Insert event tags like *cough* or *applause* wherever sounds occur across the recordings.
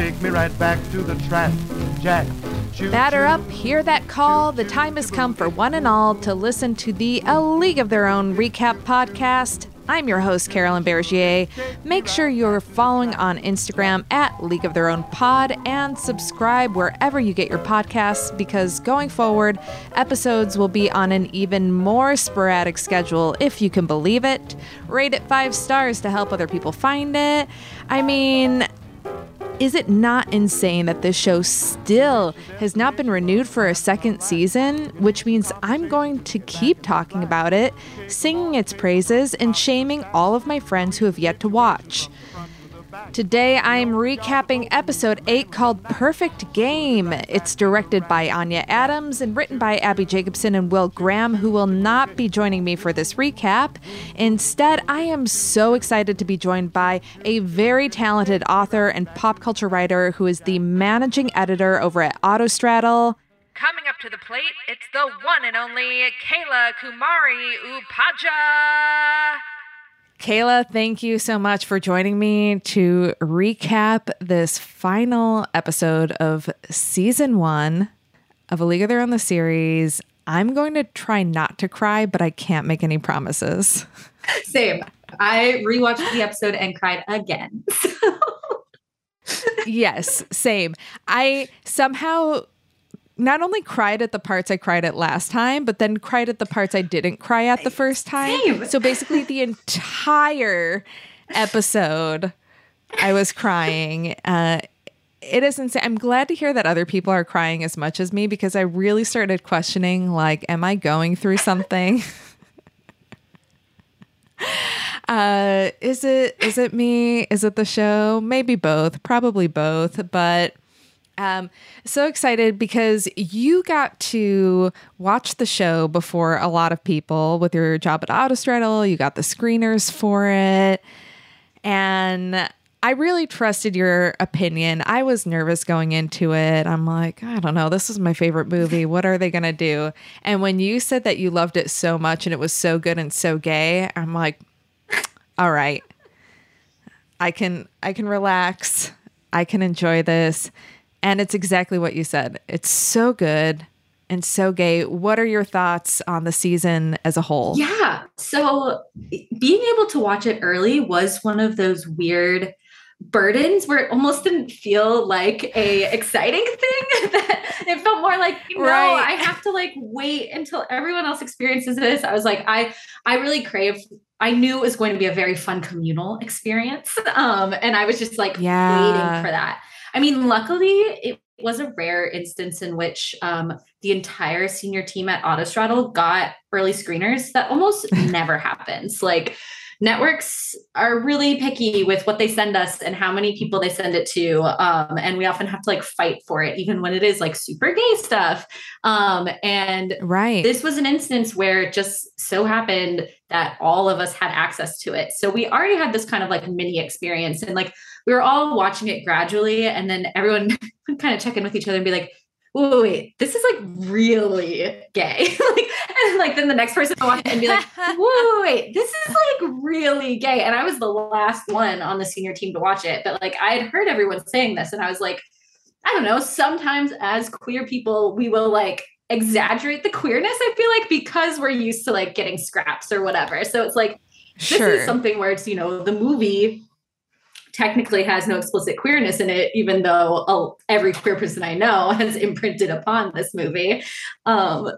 take me right back to the trap. Jack. Batter up, hear that call. The time has come for one and all to listen to the A League of Their Own recap podcast. I'm your host, Carolyn Bergier. Make sure you're following on Instagram at League of Their Own Pod and subscribe wherever you get your podcasts because going forward, episodes will be on an even more sporadic schedule, if you can believe it. Rate it five stars to help other people find it. I mean, is it not insane that this show still has not been renewed for a second season? Which means I'm going to keep talking about it, singing its praises, and shaming all of my friends who have yet to watch. Today I'm recapping episode 8 called Perfect Game. It's directed by Anya Adams and written by Abby Jacobson and Will Graham, who will not be joining me for this recap. Instead, I am so excited to be joined by a very talented author and pop culture writer who is the managing editor over at Autostraddle. Coming up to the plate, it's the one and only Kayla Kumari Upadhyaya. Kayla, thank you so much for joining me to recap this final episode of season one of A League of Their Own, the series. I'm going to try not to cry, but I can't make any promises. *laughs* Same. I rewatched the episode and cried again. *laughs* yes, same. I somehow not only cried at the parts I cried at last time, but then cried at the parts I didn't cry at the first time. Same. So basically, the entire episode, I was crying. Uh, it is insane. I'm glad to hear that other people are crying as much as me because I really started questioning, like, am I going through something? *laughs* uh, is it is it me? Is it the show? Maybe both. Probably both. But um, so excited because you got to watch the show before a lot of people with your job at Autostraddle. You got the screeners for it. And I really trusted your opinion. I was nervous going into it. I'm like, I don't know. This is my favorite movie. What are they going to do? And when you said that you loved it so much and it was so good and so gay, I'm like, *sniffs* all right. I can I can relax. I can enjoy this. And it's exactly what you said. It's so good and so gay. What are your thoughts on the season as a whole? yeah. So being able to watch it early was one of those weird burdens where it almost didn't feel like a exciting *laughs* thing that it felt more like no Right. i have to like wait until everyone else experiences this i was like i i really crave i knew it was going to be a very fun communal experience um and i was just like Yeah. waiting for that i mean luckily it was a rare instance in which um, the entire senior team at Autostraddle got early screeners. That almost *laughs* never happens. Like networks are really picky with what they send us and how many people they send it to. Um, and we often have to like fight for it, even when it is like super gay stuff. Um, and Right. this was an instance where it just so happened that all of us had access to it. So we already had this kind of like mini experience and like we were all watching it gradually and then everyone *laughs* would kind of check in with each other and be like, wait, wait, wait, this is like really gay. *laughs* like, and like then the next person would watch it and be like, *laughs* whoa, wait, this is like really gay. And I was the last one on the senior team to watch it, but like I had heard everyone saying this and I was like, I don't know, sometimes as queer people, we will like exaggerate the queerness, I feel like, because we're used to like getting scraps or whatever. So it's like, this sure. is something where it's, you know, the movie technically has no explicit queerness in it, even though uh, every queer person I know *laughs* has imprinted upon this movie. Um,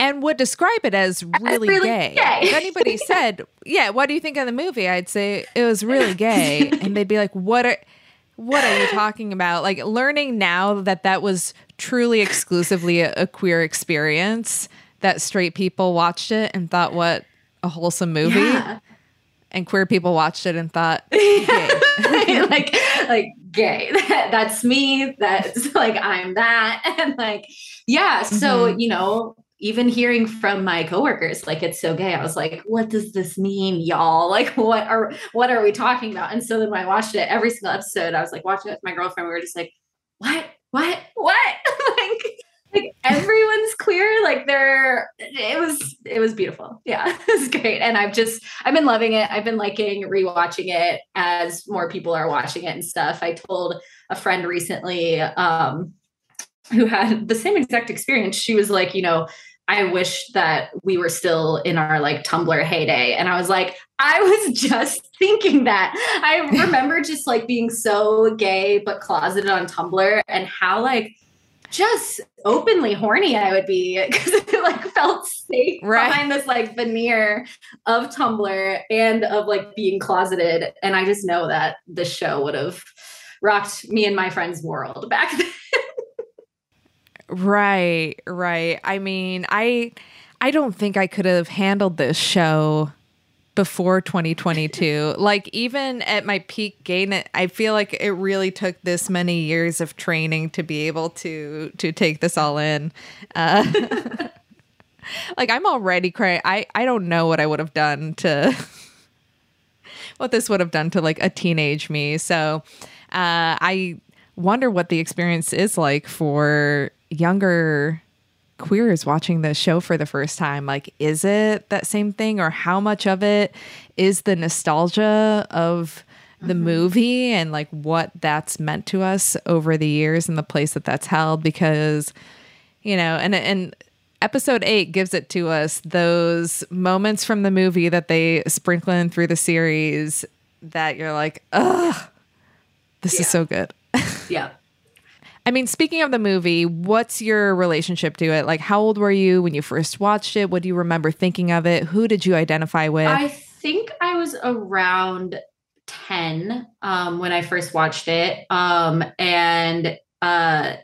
and would describe it as really, really gay. gay. If anybody *laughs* said, "Yeah, what do you think of the movie?" I'd say it was really gay, and they'd be like, "What are, what are you talking about?" Like learning now that that was truly exclusively a, a queer experience, that straight people watched it and thought, "What a wholesome movie," yeah. And queer people watched it and thought, *laughs* "Gay." *laughs* like like gay. *laughs* That, that's me. That's like i'm that. And like yeah so Mhm. you know even hearing from my coworkers like it's so gay i was like what does this mean y'all? Like what are what are we talking about? And so then when i watched it every single episode i was like watching it with my girlfriend we were just like what? What? What? Like like everyone's queer. Like they're it was it was beautiful. Yeah, *laughs* it's great. And I've just I've been loving it. I've been liking rewatching it as more people are watching it and stuff. I told a friend recently um who had the same exact experience. She was like, you know, I wish that we were still in our like Tumblr heyday. And I was like, I was *laughs* just thinking that. I *laughs* remember just like being so gay but closeted on Tumblr and how like just openly horny I would be because it like felt safe right. behind this like veneer of Tumblr and of like being closeted. And I just know that this show would have rocked me and my friend's world back then. Right, right. I mean, I I don't think I could have handled this show before 2022. like even at my peak gain, I feel like it really took this many years of training to be able to to take this all in. Uh, *laughs* like I'm already crying. I I don't know what I would have done to *laughs* what this would have done to like a teenage me. So uh, I wonder what the experience is like for younger queers watching the show for the first time like is it that same thing or how much of it is the nostalgia of the mm-hmm. movie and like what that's meant to us over the years and the place that that's held because you know and and episode 8 gives it to us those moments from the movie that they sprinkle in through the series that you're like ugh this yeah. is so good *laughs* yeah I mean, speaking of the movie, what's your relationship to it? Like, how old were you when you first watched it? What do you remember thinking of it? Who did you identify with? I think I was around 10 um, when I first watched it. Um, and uh,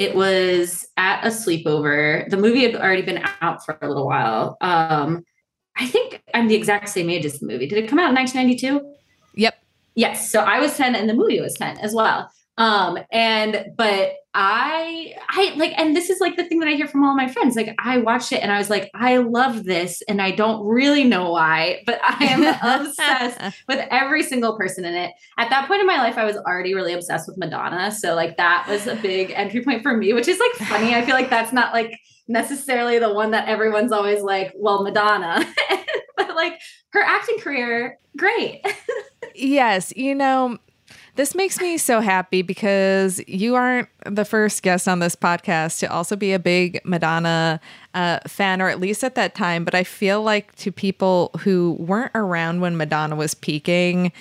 it was at a sleepover. The movie had already been out for a little while. Um, I think I'm the exact same age as the movie. Did it come out in 1992? Yep. Yes. So I was 10 and the movie was 10 as well. Um, and but I I like and this is like the thing that I hear from all my friends. Like I watched it and I was like, I love this and I don't really know why, but I am *laughs* obsessed with every single person in it. At that point in my life, I was already really obsessed with Madonna. So like that was a big entry point for me, which is like funny. I feel like that's not like necessarily the one that everyone's always like, well, Madonna. *laughs* but like her acting career, great. *laughs* yes, you know, this makes me so happy because you aren't the first guest on this podcast to also be a big Madonna uh, fan, or at least at that time. But I feel like to people who weren't around when Madonna was peaking,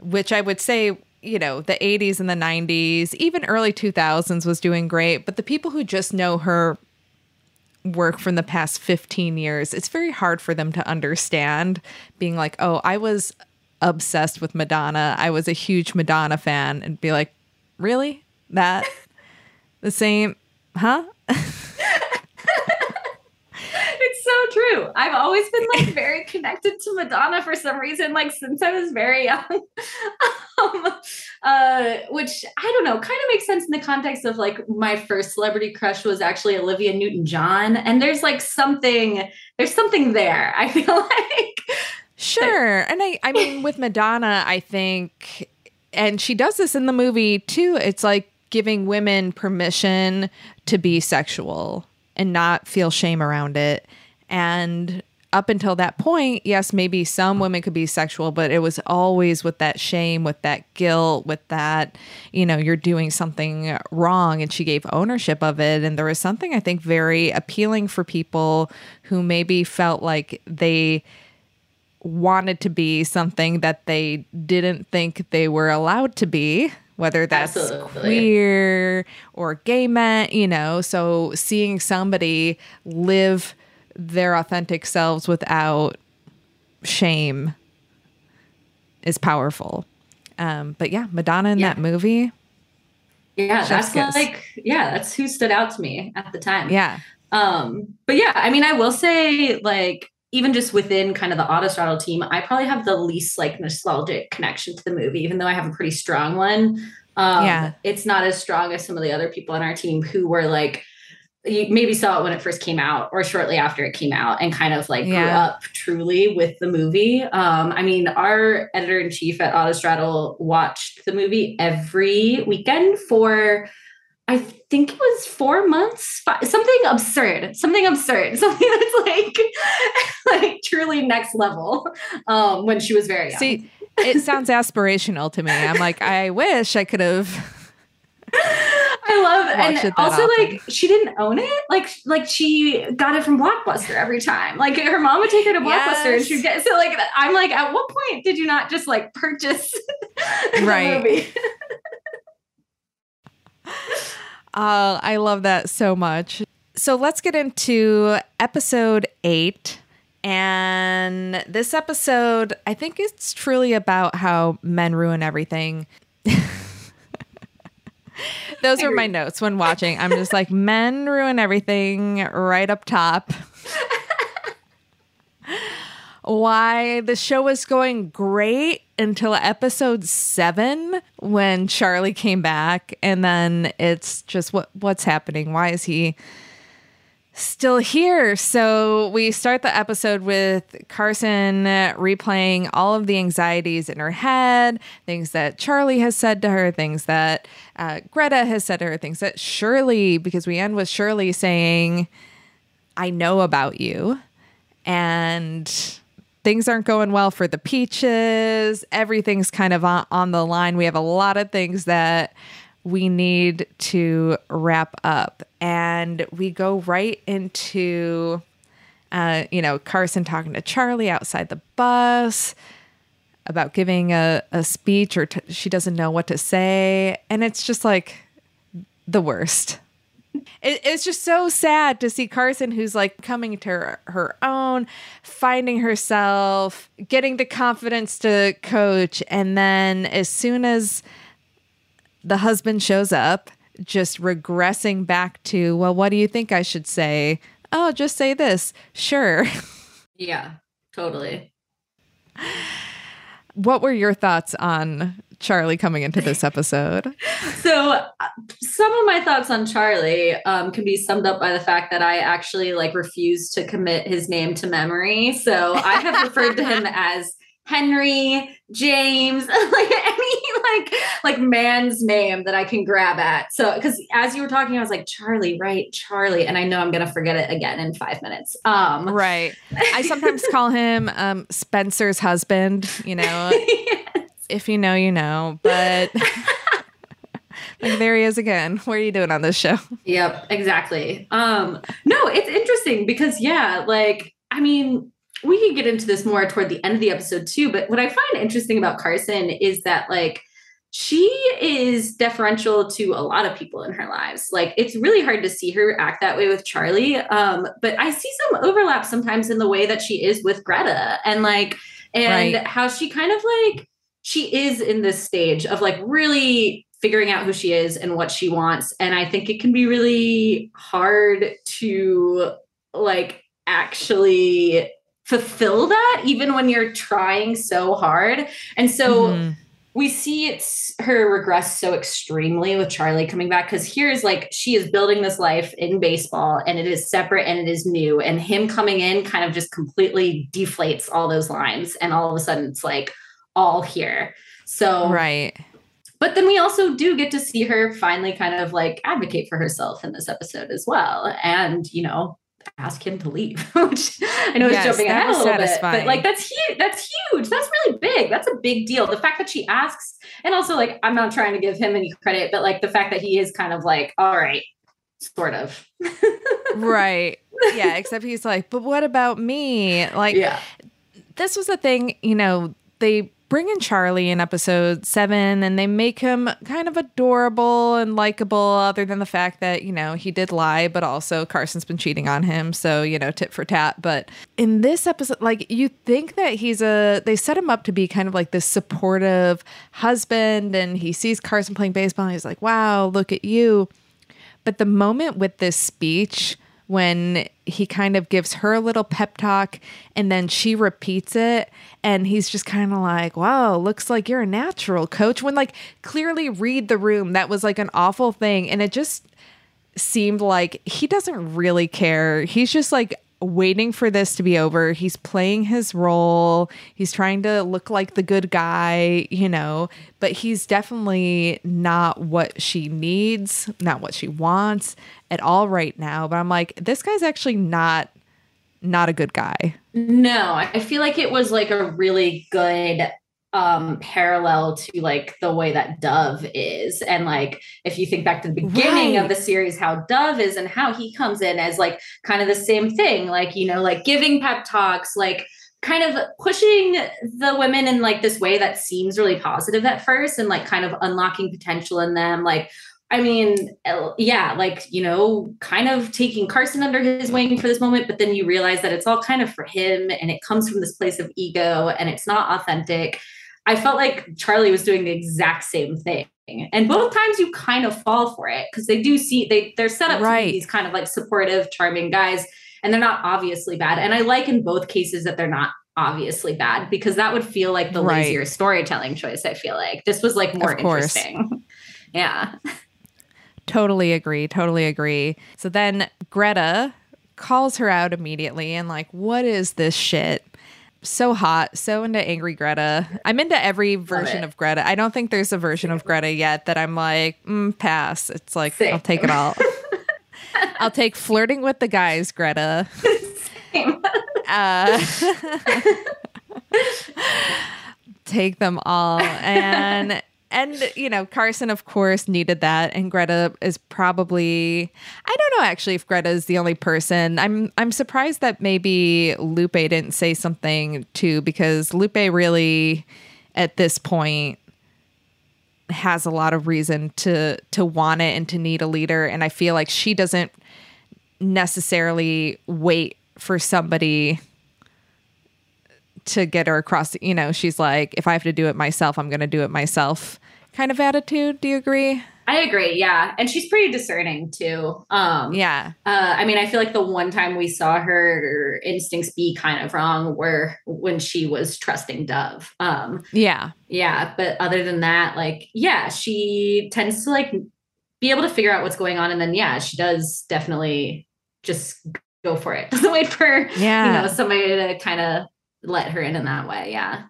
which I would say you know, the 80s and the 90s, even early 2000s was doing great. But the people who just know her work from the past 15 years, it's very hard for them to understand being like, oh, I was obsessed with Madonna. I was a huge Madonna fan and be like, really? That *laughs* the same, huh? *laughs* it's so true. I've always been like very connected to Madonna for some reason, like since I was very young. *laughs* um, uh, which I don't know, kind of makes sense in the context of like my first celebrity crush was actually Olivia Newton John. And there's like something, there's something there, I feel like. Sure. And I I mean with Madonna, I think and she does this in the movie too. It's like giving women permission to be sexual and not feel shame around it. And up until that point, yes, maybe some women could be sexual, but it was always with that shame, with that guilt, with that, you know, you're doing something wrong. And she gave ownership of it. And there was something I think very appealing for people who maybe felt like they wanted to be something that they didn't think they were allowed to be whether that's Absolutely. queer or gay men, you know. So seeing somebody live their authentic selves without shame is powerful. Um, but yeah, Madonna in yeah. that movie. Yeah, that's kiss. like yeah, that's who stood out to me at the time. Yeah. Um, but yeah, I mean, I will say like even just within kind of the Autostraddle team, I probably have the least like nostalgic connection to the movie, even though I have a pretty strong one. Um, yeah. It's not as strong as some of the other people on our team who were like, you maybe saw it when it first came out or shortly after it came out and kind of like yeah. grew up truly with the movie. Um, I mean, our editor in chief at Autostraddle watched the movie every weekend for I think it was four months, five, something absurd, something absurd, *laughs* something that's like, *laughs* like truly next level. Um, when she was very young. See, it sounds aspirational to me. I'm like, I wish I could have. I love and also often. like she didn't own it. Like like she got it from Blockbuster every time. Like her mom would take her to Blockbuster yes. and she'd get so like I'm like, at what point did you not just like purchase *laughs* right. Uh, I love that so much. So let's get into episode eight. And this episode, I think it's truly about how men ruin everything. *laughs* Those are my notes when watching. I'm just like, men ruin everything right up top. *laughs* Why the show was going great until episode seven when Charlie came back, and then it's just what what's happening? Why is he still here? So we start the episode with Carson replaying all of the anxieties in her head, things that Charlie has said to her, things that uh, Greta has said to her, things that Shirley, because we end with Shirley saying, "I know about you," and things aren't going well for the peaches. Everything's kind of on, on the line. We have a lot of things that we need to wrap up. And we go right into, uh, you know, Carson talking to Charlie outside the bus about giving a, a speech or t- she doesn't know what to say. And it's just like the worst it, it's just so sad to see Carson, who's like coming to her, her own, finding herself, getting the confidence to coach. And then as soon as the husband shows up, just regressing back to, well, what do you think I should say? Oh, just say this. Sure. Yeah, totally. What were your thoughts on Charlie coming into this episode? *laughs* so, uh, some of my thoughts on Charlie um, can be summed up by the fact that I actually like refuse to commit his name to memory. So, I have referred to him *laughs* as Henry, James, *laughs* like any like like man's name that I can grab at. So because as you were talking, I was like, Charlie, right? Charlie. And I know I'm gonna forget it again in five minutes. Um right. I sometimes call him um Spencer's husband, you know. yes. If you know, you know. But *laughs* like there he is again. What are you doing on this show? Yep, exactly. Um, no, it's interesting because yeah, like I mean, we can get into this more toward the end of the episode too. But what I find interesting about Carson is that like she is deferential to a lot of people in her lives. Like it's really hard to see her act that way with Charlie. Um, but I see some overlap sometimes in the way that she is with Greta and like and right. how she kind of like she is in this stage of like really figuring out who she is and what she wants. And I think it can be really hard to like actually fulfill that even when you're trying so hard. And so mm-hmm. we see it's her regress so extremely with Charlie coming back because here's like she is building this life in baseball and it is separate and it is new. And him coming in kind of just completely deflates all those lines. And all of a sudden it's like all here. So right. But then we also do get to see her finally kind of like advocate for herself in this episode as well. And, you know, ask him to leave, *laughs* which I know yes, is jumping ahead a little satisfying. bit, but like that's huge. That's huge. That's really big. That's a big deal. The fact that she asks, and also like I'm not trying to give him any credit, but like the fact that he is kind of like, all right, sort of. *laughs* right. Yeah. Except he's like, but what about me? Like, yeah. This was the thing, you know, they bring in Charlie in episode seven and they make him kind of adorable and likable, other than the fact that, you know, he did lie, but also Carson's been cheating on him. So, you know, tit for tat. But in this episode, like, you think that he's a, they set him up to be kind of like this supportive husband and he sees Carson playing baseball and he's like, wow, look at you. But the moment with this speech, when he kind of gives her a little pep talk and then she repeats it. And he's just kind of like wow looks like you're a natural coach. When like clearly read the room that was like an awful thing. And it just seemed like he doesn't really care. He's just like waiting for this to be over. He's playing his role. He's trying to look like the good guy, you know, but he's definitely not what she needs, not what she wants at all right now. But I'm like, this guy's actually not not a good guy. No, I feel like it was like a really good um parallel to like the way that Dove is and like if you think back to the beginning right. of the series how Dove is and how he comes in as like kind of the same thing like you know like giving pep talks like kind of pushing the women in like this way that seems really positive at first and like kind of unlocking potential in them like I mean, yeah, like, you know, kind of taking Carson under his wing for this moment, but then you realize that it's all kind of for him and it comes from this place of ego and it's not authentic. I felt like Charlie was doing the exact same thing. And both times you kind of fall for it because they do see they they're set up right. to be these kind of like supportive, charming guys, and they're not obviously bad. And I like in both cases that they're not obviously bad because that would feel like the right. lazier storytelling choice. I feel like this was like more interesting. *laughs* yeah. Totally agree. Totally agree. So then Greta calls her out immediately and like, what is this shit? so hot, so into angry Greta. I'm into every version of Greta. I don't think there's a version of Greta yet that I'm like, mm, pass. It's like, Same. I'll take it all. *laughs* I'll take flirting with the guys, Greta. Same. Uh, *laughs* take them all. And and you know carson of course needed that. And greta is probably i don't know actually if greta is the only person. I'm i'm surprised that maybe lupe didn't say something too because lupe really at this point has a lot of reason to to want it and to need a leader. And i feel like she doesn't necessarily wait for somebody to get her across you know she's like if i have to do it myself i'm going to do it myself kind of attitude. Do you agree? I agree yeah. And she's pretty discerning too. Um yeah. uh i mean i feel like the one time we saw her instincts be kind of wrong were when she was trusting dove. Um yeah. yeah but other than that like yeah she tends to like be able to figure out what's going on and then yeah she does definitely just go for it. *laughs* Doesn't wait for yeah you know somebody to kind of let her in in that way. Yeah.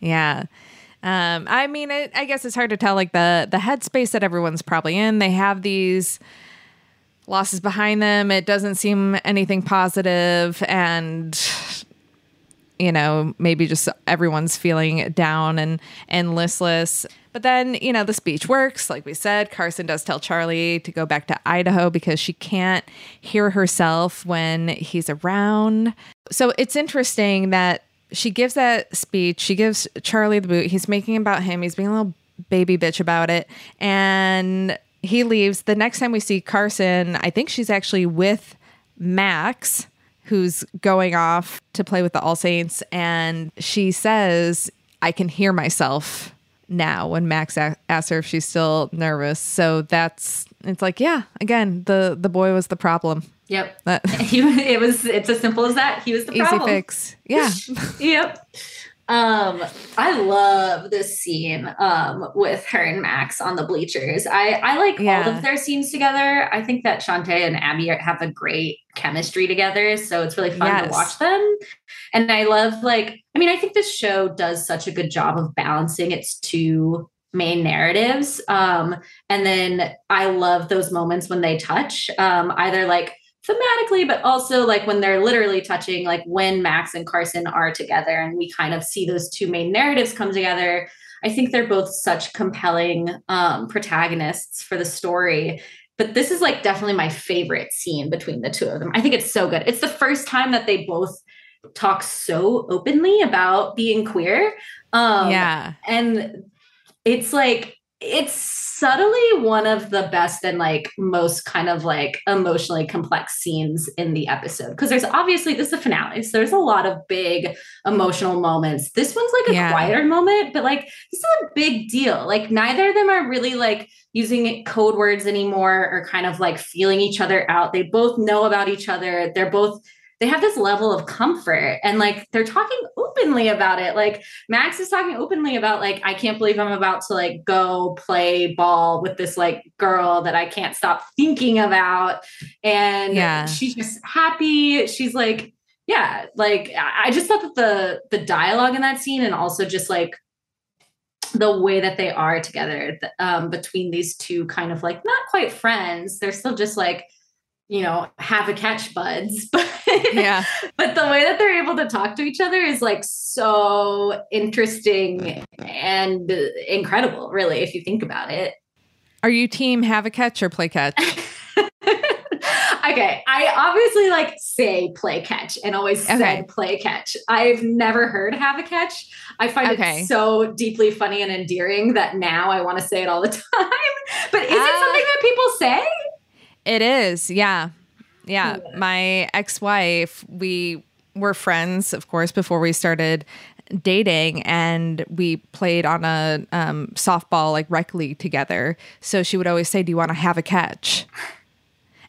Yeah. Um, I mean, it, I guess it's hard to tell like the the headspace that everyone's probably in. They have these losses behind them. It doesn't seem anything positive, and you know, maybe just everyone's feeling down and and listless. But then, you know, the speech works. Like we said, Carson does tell Charlie to go back to Idaho because she can't hear herself when he's around. So it's interesting that she gives that speech. She gives Charlie the boot. He's making about him. He's being a little baby bitch about it. And he leaves. The next time we see Carson, I think she's actually with Max, who's going off to play with the All-Stars. And she says, I can hear myself now when Max a- asks her if she's still nervous. So that's, it's like, yeah, again, the, the boy was the problem. Yep. *laughs* That, *laughs* he, it was it's as simple as that. He was the problem. Easy fix. Yeah. *laughs* yep. Um, I love this scene um with her and Max on the bleachers. I I like yeah. all of their scenes together. I think that Chanté and Abby have a great chemistry together, so it's really fun yes. to watch them. And I love like I mean, I think this show does such a good job of balancing its two main narratives. Um, and then I love those moments when they touch, um, either like thematically, but also like when they're literally touching, like when Max and Carson are together and we kind of see those two main narratives come together. I think they're both such compelling um, protagonists for the story. But this is like definitely my favorite scene between the two of them. I think it's so good. It's the first time that they both talk so openly about being queer. Um, yeah. And it's like, it's subtly one of the best and like most kind of like emotionally complex scenes in the episode because there's obviously this is a finale so there's a lot of big emotional moments. This one's like a yeah. quieter moment but like this is a big deal. Like neither of them are really like using code words anymore or kind of like feeling each other out. They both know about each other. They're both they have this level of comfort and like they're talking openly about it. Like Max is talking openly about like I can't believe I'm about to like go play ball with this like girl that I can't stop thinking about and Yeah. she's just happy. She's like yeah, like I just thought that the the dialogue in that scene and also just like the way that they are together um, between these two kind of like not quite friends they're still just like you know have a catch buds *laughs* but *laughs* Yeah. but the way that they're able to talk to each other is like so interesting and incredible really if you think about it Are you team have a catch or play catch? *laughs* okay i obviously like say play catch and always Okay. said play catch i've never heard have a catch i find Okay. it so deeply funny and endearing that now i want to say it all the *laughs* time but is it Ah. something that people say It is, yeah. Yeah. My ex wife, we were friends, of course, before we started dating, and we played on a um, softball, like rec league together. So she would always say, Do you want to have a catch?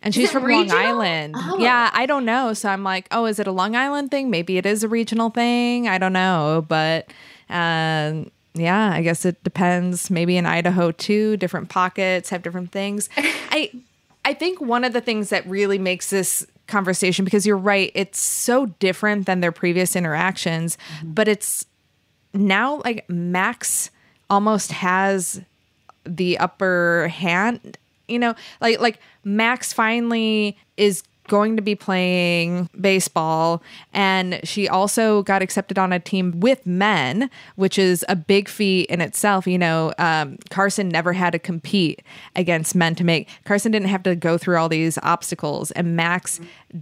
And she's from Long? Island. Oh. Yeah, I don't know. So I'm like, oh, is it a Long Island thing? Maybe it is a regional thing. I don't know. But um, yeah, I guess it depends. Maybe in Idaho too, different pockets have different things. I I think one of the things that really makes this conversation because you're right, it's so different than their previous interactions, mm-hmm. but it's now like Max almost has the upper hand you know? Like like max finally is going to be playing baseball. And she also got accepted on a team with men which is a big feat in itself. You know um, carson never had to compete against men to make carson didn't have to go through all these obstacles. And max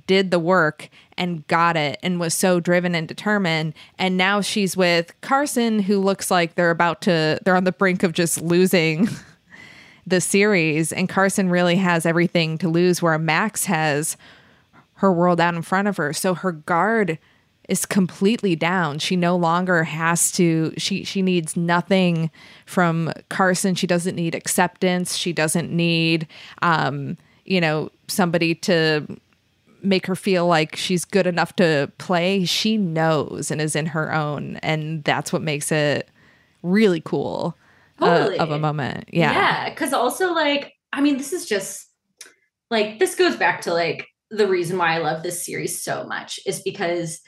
did the work and got it and was so driven and determined. And now she's with carson who looks like they're about to they're on the brink of just losing *laughs* the series and Carson really has everything to lose where Max has her world out in front of her. So her guard is completely down. She no longer has to she she needs nothing from Carson. She doesn't need acceptance. She doesn't need um you know somebody to make her feel like she's good enough to play. She knows and is in her own and that's what makes it really cool uh, Totally. of a moment. Yeah. Yeah. Cause also, like, I mean, this is just like, this goes back to like the reason why I love this series so much is because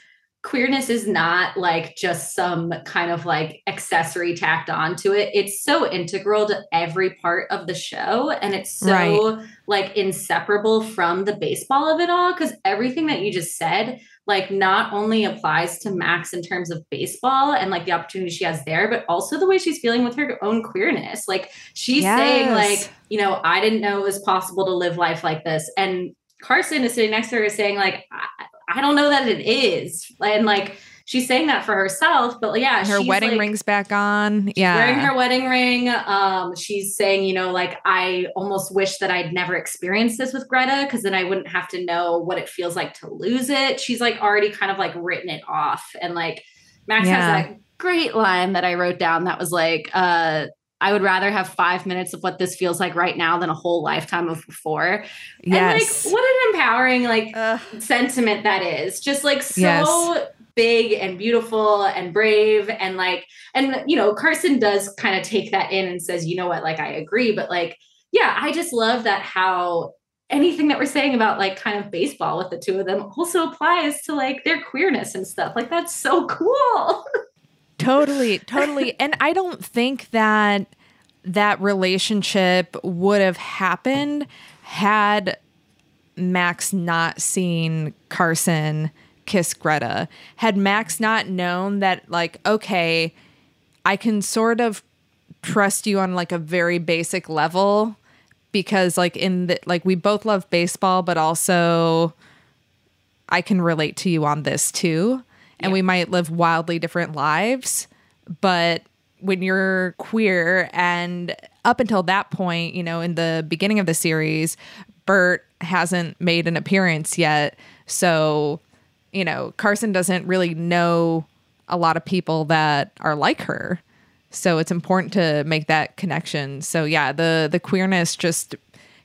queerness is not like just some kind of like accessory tacked onto it. It's so integral to every part of the show. And it's so Right. like inseparable from the baseball of it all. Cause everything that you just said, like not only applies to Max in terms of baseball and like the opportunity she has there, but also the way she's feeling with her own queerness. Like she's saying, like, you know, I didn't know it was possible to live life like this. And Carson is sitting next to her saying, like, I, I don't know that it is. And like she's saying that for herself, but yeah, her wedding like, rings back on. Yeah. wearing her wedding ring. Um, she's saying, you know, like I almost wish that I'd never experienced this with Greta because then I wouldn't have to know what it feels like to lose it. She's like already kind of like written it off. And like Max Yeah. has that great line that I wrote down that was like, uh, I would rather have five minutes of what this feels like right now than a whole lifetime of before. yes. And like, what an empowering, like, Ugh. sentiment that is just like so Yes. Big and beautiful and brave and like and you know carson does kind of take that in and says you know what? Like i agree. But like yeah i just love that how anything that we're saying about like kind of baseball with the two of them also applies to like their queerness and stuff. Like that's so *laughs* cool. Totally, totally. *laughs* And I don't think that that relationship would have happened had Max not seen Carson kiss Greta. Had Max not known that, like, okay, I can sort of trust you on like a very basic level because like in the like we both love baseball but also I can relate to you on this too. And we might live wildly different lives but when you're queer and up until that point you know in the beginning of the series Bert hasn't made an appearance yet. So you know Carson doesn't really know a lot of people that are like her so it's important to make that connection so yeah the the queerness just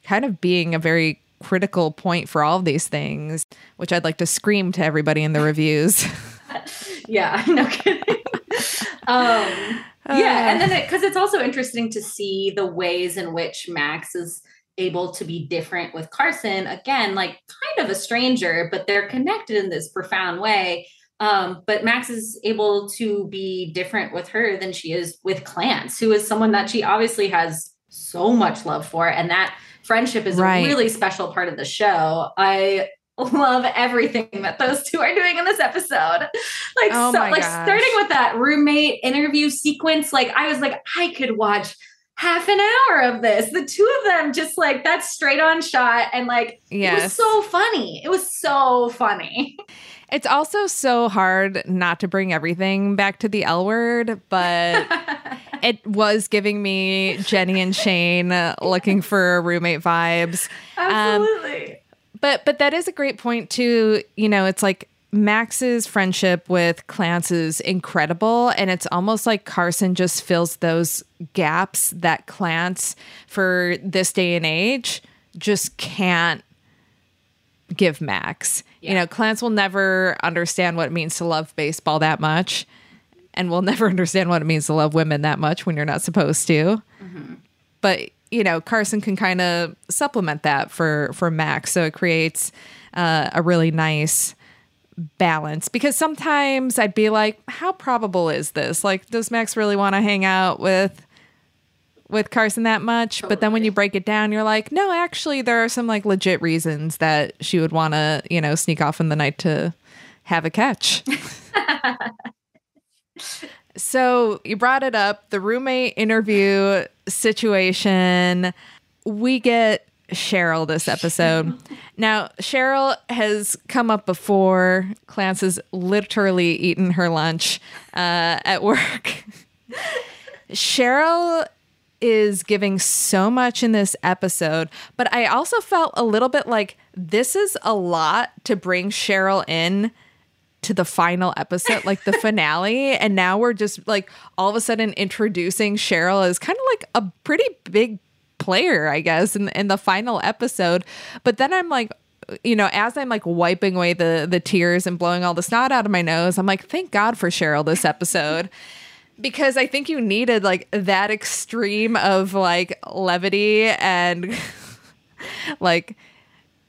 kind of being a very critical point for all of these things, which I'd like to scream to everybody in the reviews. *laughs* yeah, *laughs* no kidding. um, yeah, and then because it, it's also interesting to see the ways in which Max is able to be different with Carson. Again, like kind of a stranger, but they're connected in this profound way. Um, but Max is able to be different with her than she is with Clance, who is someone that she obviously has so much love for, and that friendship is right. a really special part of the show. I love everything that those two are doing in this episode. *laughs* Like oh so like gosh. starting with that roommate interview sequence, like I was like, I could watch half an hour of this. The two of them just like that straight on shot and like yes. it was so funny. It was so funny. It's also so hard not to bring everything back to the L word, but *laughs* it was giving me Jenny and Shane looking for roommate vibes. Absolutely. Um, but but that is a great point too. You know, it's like Max's friendship with Clance is incredible, and it's almost like Carson just fills those gaps that Clance, for this day and age, just can't give Max. Yeah. You know, Clance will never understand what it means to love baseball that much, and will never *laughs* understand what it means to love women that much when you're not supposed to. Mm-hmm. But you know, Carson can kind of supplement that for for Max, so it creates uh, a really nice balance because sometimes I'd be like, how probable is this? Like, does Max really want to hang out with with Carson that much. Totally. But then when you break it down, you're like, no, actually, there are some like legit reasons that she would want to, you know, sneak off in the night to have a catch. *laughs* so you brought it up the roommate interview situation. We get Cheryl this episode. now, Cheryl has come up before. Clance has literally eaten her lunch uh, at work. Cheryl is giving so much in this episode, but I also felt a little bit like this is a lot to bring Cheryl in to the final episode, like the finale. *laughs* And now we're just like all of a sudden introducing Cheryl as kind of like a pretty big player, I guess, in, in the final episode. But then I'm like, you know, as I'm like wiping away the the tears and blowing all the snot out of my nose, I'm like, thank God for Cheryl this episode *laughs* because I think you needed like that extreme of like levity and *laughs* like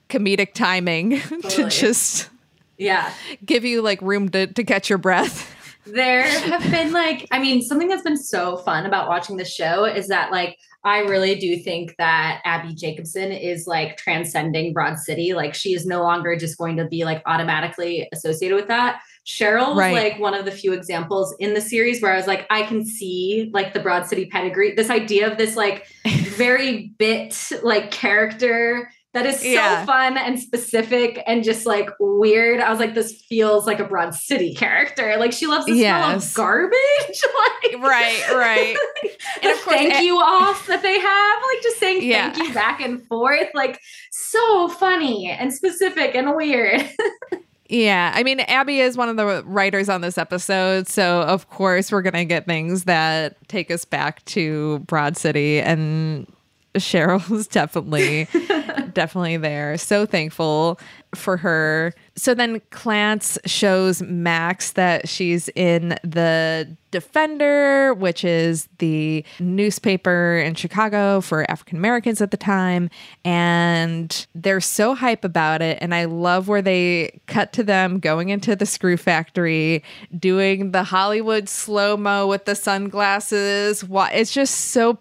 comedic timing *laughs* totally. to just yeah give you like room to, to catch your breath there have been like i mean something that's been so fun about watching the show is that like i really do think that Abby jacobson is like transcending broad city. Like she is no longer just going to be like automatically associated with that. Cheryl was right. like one of the few examples in the series where I was like, I can see like the Broad City pedigree, this idea of this like *laughs* very bit like character that is so yeah. fun and specific and just like weird. I was like, this feels like a Broad City character. Like she loves the yes. smell of garbage. *laughs* like, right, right. *laughs* and of course, thank eh you off that they have, like just saying yeah. thank you back and forth, like so funny and specific and weird. *laughs* Yeah, I mean, Abby is one of the writers on this episode, so of course we're gonna get things that take us back to Broad City, and Cheryl's *laughs* definitely, *laughs* definitely there. So thankful for her. So then Clance shows Max that she's in the Defender, which is the newspaper in Chicago for African Americans at the time. And they're so hype about it. And I love where they cut to them going into the screw factory, doing the Hollywood slow mo with the sunglasses. It's just so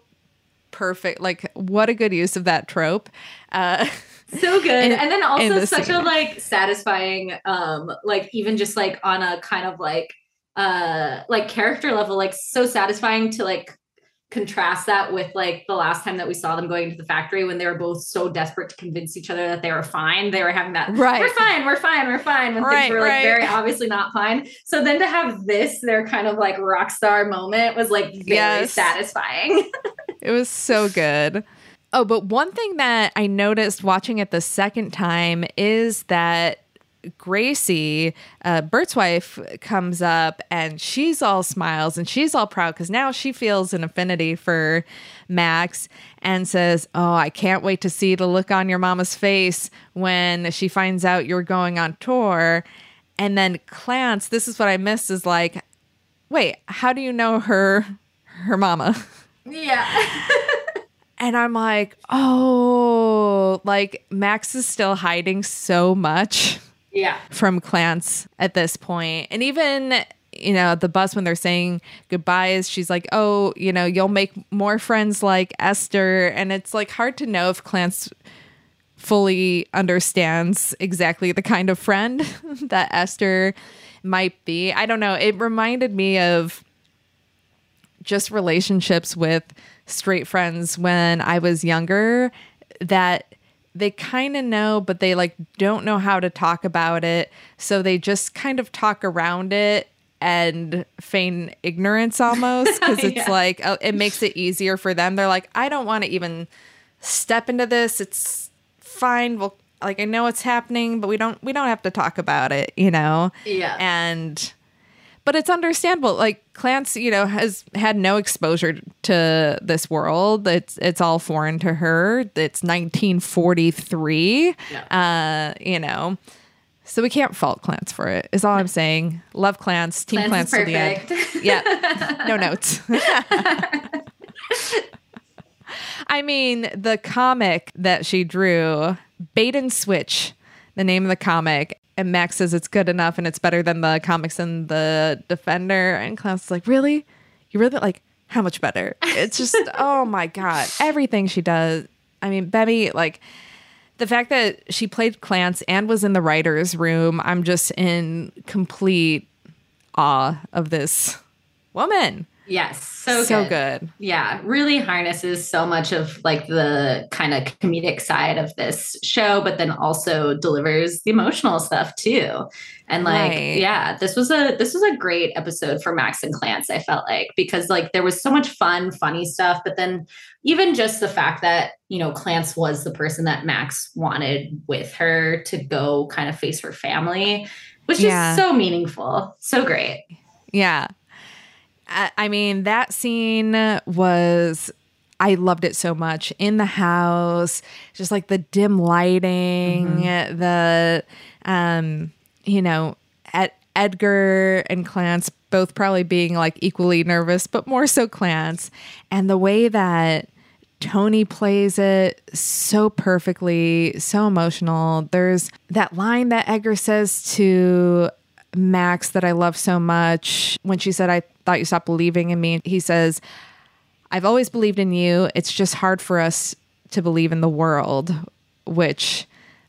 perfect. Like, what a good use of that trope. Uh, *laughs* so good. In, and then also such scene. a like satisfying, um, like even just like on a kind of like uh like character level, like so satisfying to like contrast that with like the last time that we saw them going into the factory when they were both so desperate to convince each other that they were fine. They were having that, right. we're fine, we're fine, we're fine, when right, things were like right. very obviously not fine. So then to have this, their kind of like rock star moment was like very yes. satisfying. *laughs* it was so good. Oh, but one thing that I noticed watching it the second time is that Gracie, uh, Bert's wife, comes up and she's all smiles and she's all proud because now she feels an affinity for Max and says, Oh, I can't wait to see the look on your mama's face when she finds out you're going on tour. And then Clance, this is what I missed, is like, Wait, how do you know her her mama? Yeah. *laughs* And I'm like, oh, like Max is still hiding so much yeah. from Clance at this point. And even, you know, the bus when they're saying goodbyes, she's like, oh, you know, you'll make more friends like Esther. And it's like hard to know if Clance fully understands exactly the kind of friend *laughs* that Esther might be. I don't know. It reminded me of just relationships with straight friends when I was younger that they kind of know, but they like don't know how to talk about it. So they just kind of talk around it and feign ignorance almost because *laughs* it's Yeah. like uh, it makes it easier for them. They're like, I don't want to even step into this. It's fine. Well, like I know it's happening, but we don't we don't have to talk about it, you know. Yeah. And but it's understandable. Like Clance, you know, has had no exposure to this world. It's it's all foreign to her. It's 1943. Uh, you know. So we can't fault Clance for it. Is all I'm saying. Love Clance, Team Clance Clance, to the end. *laughs* Yeah. No notes. *laughs* I mean, the comic that she drew, Bait and Switch, the name of the comic. And Max says it's good enough and it's better than the comics and the Defender. And Clance is like, Really? You really like how much better? It's just, *laughs* oh my God. Everything she does. I mean, Bebby, like the fact that she played Clance and was in the writer's room, I'm just in complete awe of this woman. Yes. So, so good. good. Yeah. Really harnesses so much of like the kind of comedic side of this show, but then also delivers the emotional stuff too. And like, Right. yeah, this was a this was a great episode for Max and Clance, I felt like, because like there was so much fun, funny stuff, but then even just the fact that, you know, Clance was the person that Max wanted with her to go kind of face her family was just Yeah. so meaningful. So great. Yeah. I, I mean, that scene was. I loved it so much in the house, just like the dim lighting, the, um, you know, at Edgar and Clance both probably being like equally nervous, but more so Clance, and the way that Toni plays it so perfectly, so emotional. There's that line that Edgar says to Max that I love so much when she said, I thought you stopped believing in me. He says, I've always believed in you. It's just hard for us to believe in the world, which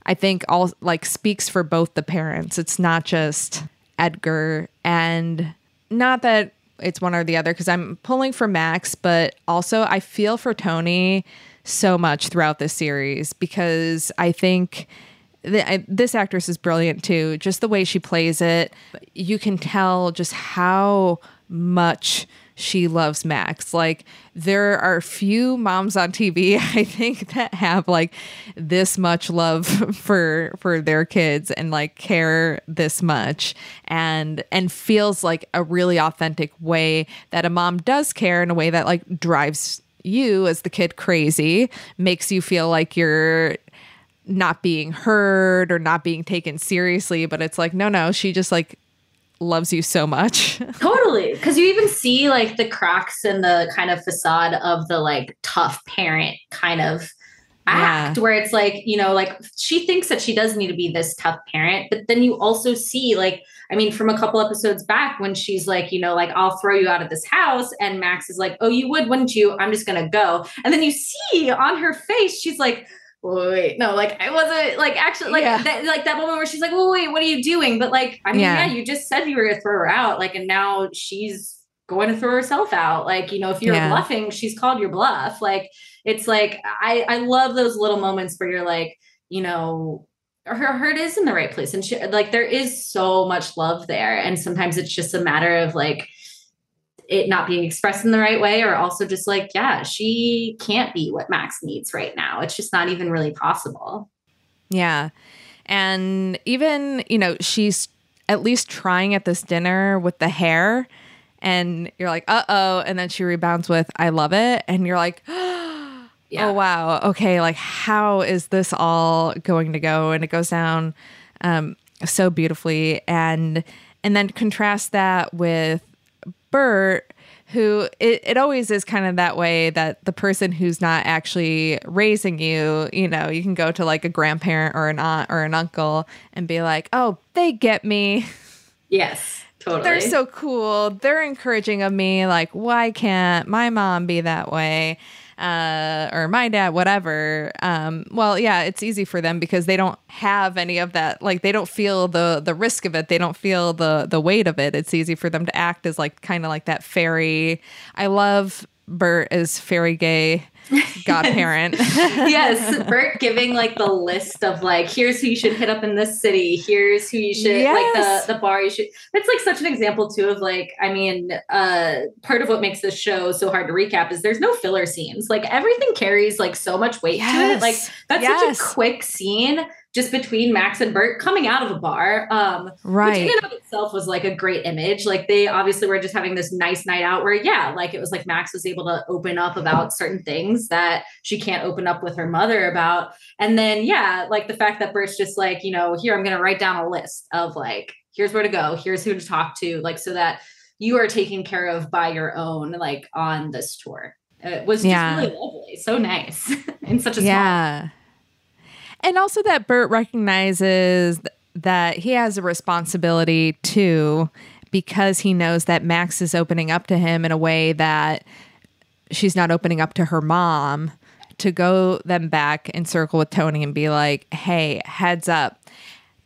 I think all like speaks for both the parents. It's not just Edgar and not that it's one or the other because I'm pulling for Max, but also I feel for Toni so much throughout this series because I think the, I, this actress is brilliant too. Just the way she plays it, you can tell just how much she loves Max. Like there are few moms on TV *laughs* I think that have like this much love *laughs* for for their kids and like care this much and and feels like a really authentic way that a mom does care in a way that like drives you as the kid crazy, makes you feel like you're not being heard or not being taken seriously, but it's like no no, she just like loves you so much. *laughs* Totally. Because you even see like the cracks in the kind of facade of the like tough parent kind of act Yeah. where it's like, you know, like she thinks that she does need to be this tough parent, but then you also see like, I mean, from a couple episodes back when she's like, you know, like, I'll throw you out of this house. And Max is like, oh, you would, wouldn't you? I'm just going to go. And then you see on her face, she's like, wait, no, like I wasn't like actually like Yeah. that, like that moment where she's like, well, wait, what are you doing? But like, I mean, Yeah. yeah, you just said you were gonna throw her out, like, and now she's going to throw herself out. Like, you know, if you're Yeah. bluffing, she's called your bluff. Like, it's like I I love those little moments where you're like, you know, her heart is in the right place, and she like there is so much love there, and sometimes it's just a matter of like it not being expressed in the right way or also just like yeah she can't be what max needs right now it's just not even really possible Yeah. And even, you know, she's at least trying at this dinner with the hair. And you're like, uh oh. And then she rebounds with, I love it. And you're like, *gasps* Yeah. oh, wow. Okay. Like, how is this all going to go? And it goes down um, so beautifully. And, and then contrast that with Bert, who it, it always is kind of that way that the person who's not actually raising you, you know, you can go to like a grandparent or an aunt or an uncle and be like, oh, they get me. Yes. Totally. They're so cool. They're encouraging of me. Like, why can't my mom be that way? Uh, or my dad, whatever. Um, well, yeah, it's easy for them because they don't have any of that. Like, they don't feel the the risk of it. They don't feel the the weight of it. It's easy for them to act as like kind of like that fairy. I love Bert as fairy gay *laughs* godparent. *laughs* yes, *laughs* Bert giving like the list of like, here's who you should hit up in this city. Here's who you should Yes. like the the bar you should. That's like such an example too of like, I mean, uh, part of what makes this show so hard to recap is there's no filler scenes. Like everything carries like so much weight to it. Like that's Yes. such a quick scene just between Max and Bert coming out of a bar. Um, which right. in and of itself was like a great image. Like they obviously were just having this nice night out where, yeah, like it was like Max was able to open up about certain things that she can't open up with her mother about. And then, yeah, like the fact that Bert's just like, you know, here, I'm going to write down a list of like, here's where to go, here's who to talk to, like, so that you are taken care of by your own, like on this tour. It was just Yeah. really lovely. So nice. *laughs* in such a small yeah. And also that Bert recognizes that he has a responsibility too because he knows that Max is opening up to him in a way that she's not opening up to her mom to go then back and circle with Toni and be like, "Hey, heads up."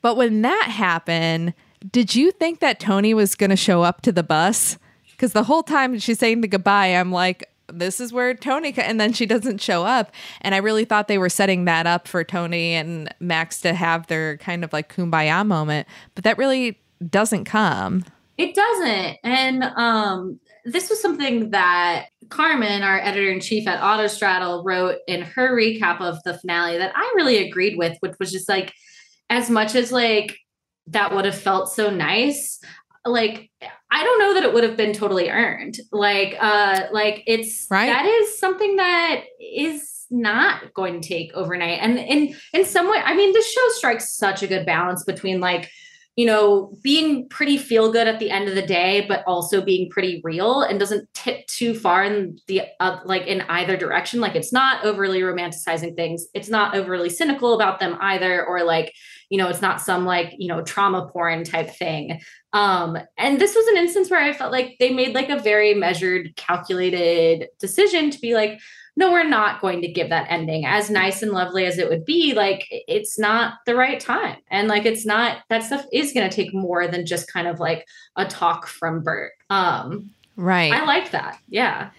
But when that happened, did you think that Toni was going to show up to the bus? Because the whole time she's saying the goodbye, I'm like, this is where Toni, and then she doesn't show up. And I really thought they were setting that up for Toni and Max to have their kind of like kumbaya moment, but that really doesn't come. It doesn't. And um, this was something that Carmen, our editor in chief at Autostraddle, wrote in her recap of the finale that I really agreed with, which was just like, as much as like that would have felt so nice, like I don't know that it would have been totally earned. Like, uh, like it's Right. that is something that is not going to take overnight. And in in some way, I mean, this show strikes such a good balance between like you know, being pretty feel good at the end of the day, but also being pretty real and doesn't tip too far in the uh, like in either direction. Like it's not overly romanticizing things. It's not overly cynical about them either, or like, you know, it's not some like, you know, trauma porn type thing. Um, and this was an instance where I felt like they made like a very measured, calculated decision to be like, no, we're not going to give that ending as nice and lovely as it would be. Like, it's not the right time. And like, it's not, that stuff is going to take more than just kind of like a talk from Bert. Um, Right. I like that. Yeah.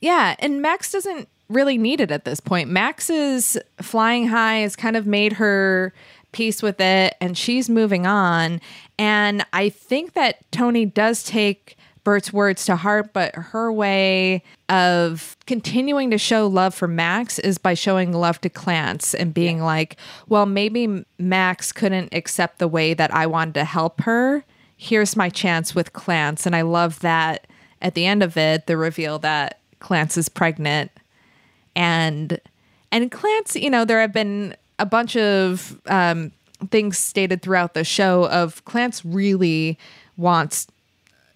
Yeah, and Max doesn't really need it at this point. Max's flying high has kind of made her peace with it and she's moving on. And I think that Toni does take Bert's words to heart, but her way of continuing to show love for Max is by showing love to Clance and being like, well, maybe Max couldn't accept the way that I wanted to help her. Here's my chance with Clance. And I love that at the end of it, the reveal that Clance is pregnant. And and Clance, you know, there have been a bunch of um, things stated throughout the show of Clance really wants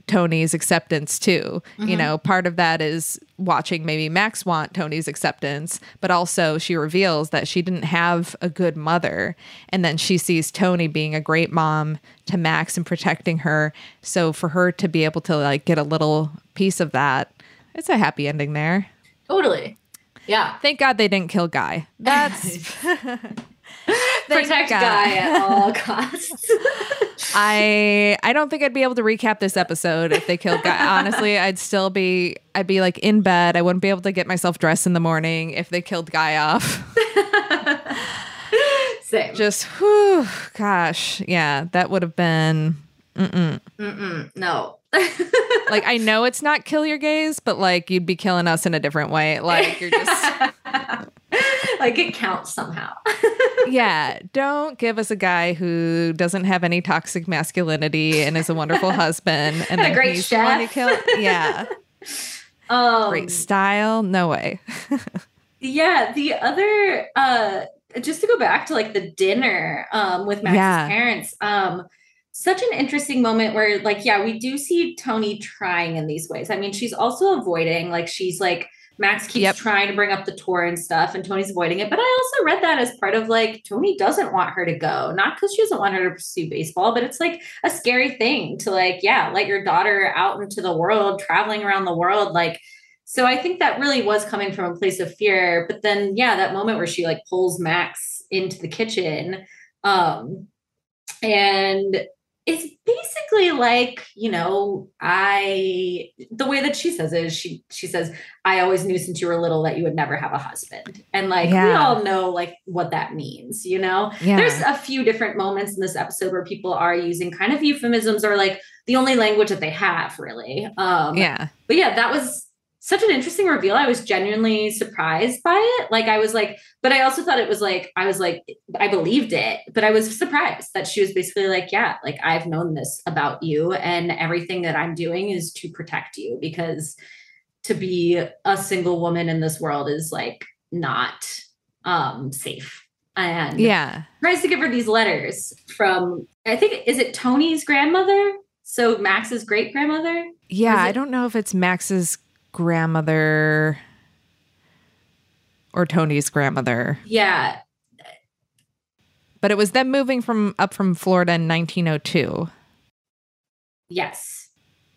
Toni's acceptance too. You mm-hmm. know, part of that is watching maybe Max want Toni's acceptance, but also she reveals that she didn't have a good mother. And then she sees Toni being a great mom to Max and protecting her. So for her to be able to like get a little piece of that, it's a happy ending there. Totally. Yeah. Thank God they didn't kill Guy. *laughs* That's *laughs* *laughs* Protect. Guy at all *laughs* costs. I I don't think I'd be able to recap this episode if they killed Guy. Honestly, *laughs* I'd still be I'd be like in bed. I wouldn't be able to get myself dressed in the morning if they killed Guy off. Same. Just whew, gosh, yeah, that would have been mm Mm-mm, no. *laughs* like I know it's not kill your gays, but like you'd be killing us in a different way. Like you're just *laughs* like it counts somehow. *laughs* yeah, don't give us a guy who doesn't have any toxic masculinity and is a wonderful husband and, And a great he's the to chef. kill. Yeah, Um, great style. No way. Yeah, the other uh just to go back to like the dinner um with Max's Yeah. parents. Um such an interesting moment where like yeah, we do see Toni trying in these ways. I mean, she's also avoiding like she's like Max keeps Yep. trying to bring up the tour and stuff and Toni's avoiding it, but I also read that as part of like Toni doesn't want her to go, not cuz she doesn't want her to pursue baseball, but it's like a scary thing to like yeah, let your daughter out into the world, traveling around the world like so I think that really was coming from a place of fear. But then, yeah, that moment where she like pulls Max into the kitchen, um, and it's basically like, you know, I the way that she says it is she she says, I always knew since you were little that you would never have a husband. And like we all know like what that means, you know? Yeah. There's a few different moments in this episode where people are using kind of euphemisms or like the only language that they have, really. Um yeah. but yeah, that was such an interesting reveal. I was genuinely surprised by it. Like I was like, but I also thought it was like I was like I believed it, but I was surprised that she was basically like, yeah, like I've known this about you and everything that I'm doing is to protect you because to be a single woman in this world is like not um safe. And Yeah. tries to give her these letters from I think is it Toni's grandmother? So Max's great grandmother? Yeah. Is I don't know if it's Max's grandmother or Toni's grandmother, Yeah, but it was them moving from up from Florida in 1902. Yes.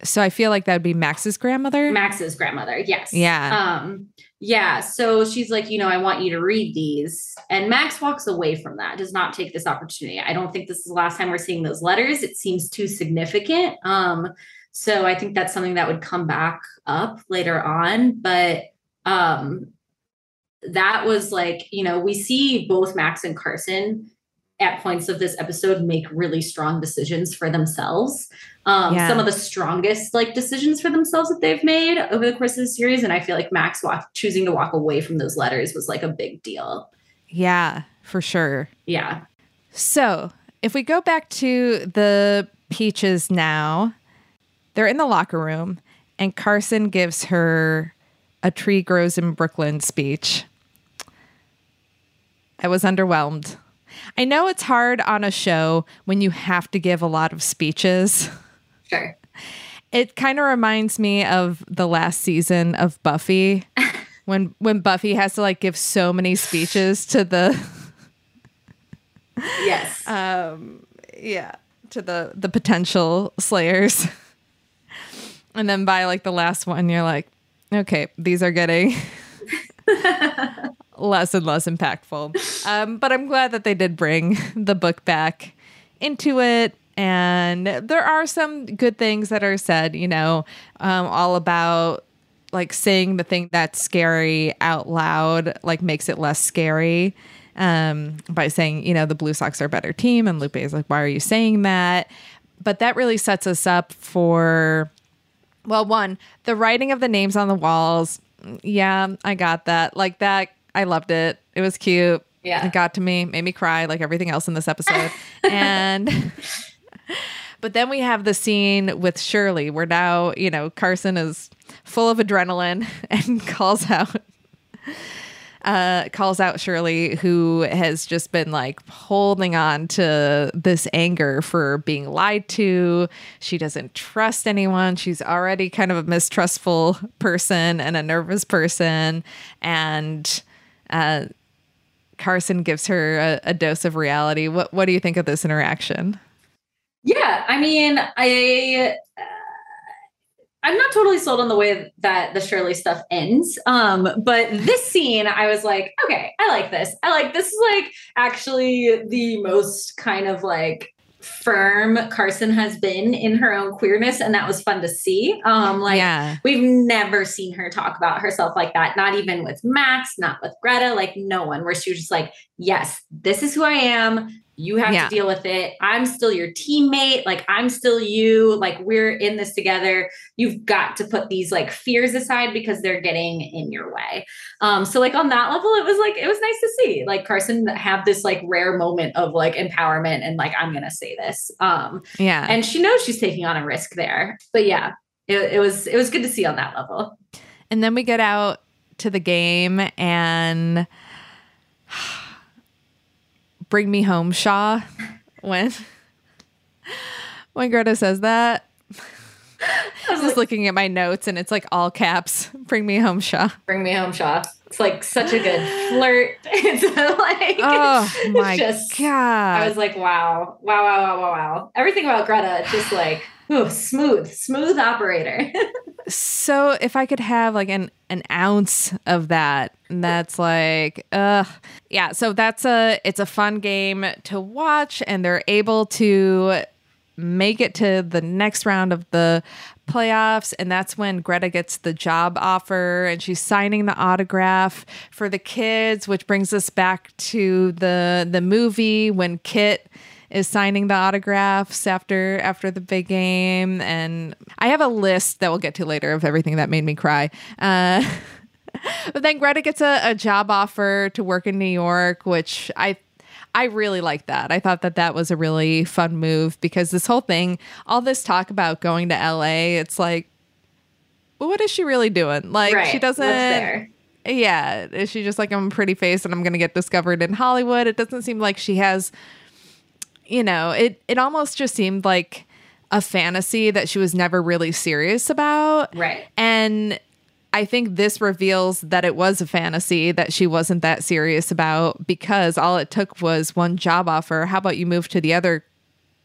So I feel like that would be Max's grandmother. Max's grandmother. Yes. Yeah. Um, yeah. So she's like, you know, I want you to read these. And Max walks away from that, does not take this opportunity. I don't think this is the last time we're seeing those letters. It seems too significant. Um, so I think that's something that would come back up later on. But um that was like, you know, we see both Max and Carson at points of this episode make really strong decisions for themselves. Um, Yeah. some of the strongest like decisions for themselves that they've made over the course of the series. And I feel like Max walk, choosing to walk away from those letters was like a big deal. yeah, for sure. Yeah. So, if we go back to the peaches now, they're in the locker room, and Carson gives her a tree grows in Brooklyn speech. I was underwhelmed. I know it's hard on a show when you have to give a lot of speeches. Sure. It kind of reminds me of the last season of Buffy *laughs* when when Buffy has to like give so many speeches to the Yes. *laughs* Um, yeah to the the potential slayers *laughs* and then by like the last one. You're like okay these are getting *laughs* less and less impactful. Um, but i'm glad that they did bring the book back into it. And there are some good things that are said you know um, all about like saying the thing that's scary out loud like makes it less scary um, by saying you know the blue sox are a better team and lupe is like why are you saying that? But that really sets us up for well one the writing of the names on the walls. Yeah i got that. Like that i loved it. It was cute. Yeah. it got to me made me cry like everything else in this episode. *laughs* And *laughs* but then we have the scene with Shirley where now, you know, Carson is full of adrenaline *laughs* and calls out uh calls out Shirley who has just been like holding on to this anger for being lied to. She doesn't trust anyone. She's already kind of a mistrustful person and a nervous person and uh Carson gives her a, a dose of reality. What what do you think of this interaction? Yeah, I mean, I uh, I'm not totally sold on the way that the Shirley stuff ends. Um, but this scene, I was like, okay, I like this. I like this is like actually the most kind of like firm Carson has been in her own queerness, and that was fun to see. Um, like yeah. We've never seen her talk about herself like that, not even with Max, not with Greta, like no one, where she was just like, yes, this is who I am. You have Yeah. to deal with it. I'm still your teammate. Like, I'm still you. Like, we're in this together. You've got to put these like fears aside because they're getting in your way. Um, so like on that level, it was like, it was nice to see like Carson have this like rare moment of like empowerment and like, I'm going to say this. Um, Yeah. and she knows she's taking on a risk there. But yeah, it, it was, it was good to see on that level. And then we get out to the game and bring me home, Shaw. When when Greta says that, I was just looking at my notes and it's like all caps. Bring me home, Shaw. Bring me home, Shaw. It's like such a good flirt. *laughs* It's like Oh my just- god! I was like, wow, wow, wow, wow, wow, wow. Everything about Greta, just like ooh, smooth, smooth operator. *laughs* so if I could have like an an ounce of that, that's like, uh, yeah. So that's a it's a fun game to watch, and they're able to make it to the next round of the playoffs and that's when Greta gets the job offer and she's signing the autograph for the kids which brings us back to the the movie when Kit is signing the autographs after after the big game and I have a list that we'll get to later of everything that made me cry uh *laughs* but then Greta gets a, a job offer to work in New York which I I really like that. I thought that that was a really fun move because this whole thing, all this talk about going to LA, it's like, well, what is she really doing? Like, right. she doesn't. Yeah, is she just like I'm a pretty face and I'm gonna get discovered in Hollywood? It doesn't seem like she has. You know, it it almost just seemed like a fantasy that she was never really serious about. Right. And I think this reveals that it was a fantasy that she wasn't that serious about because all it took was one job offer. How about you move to the other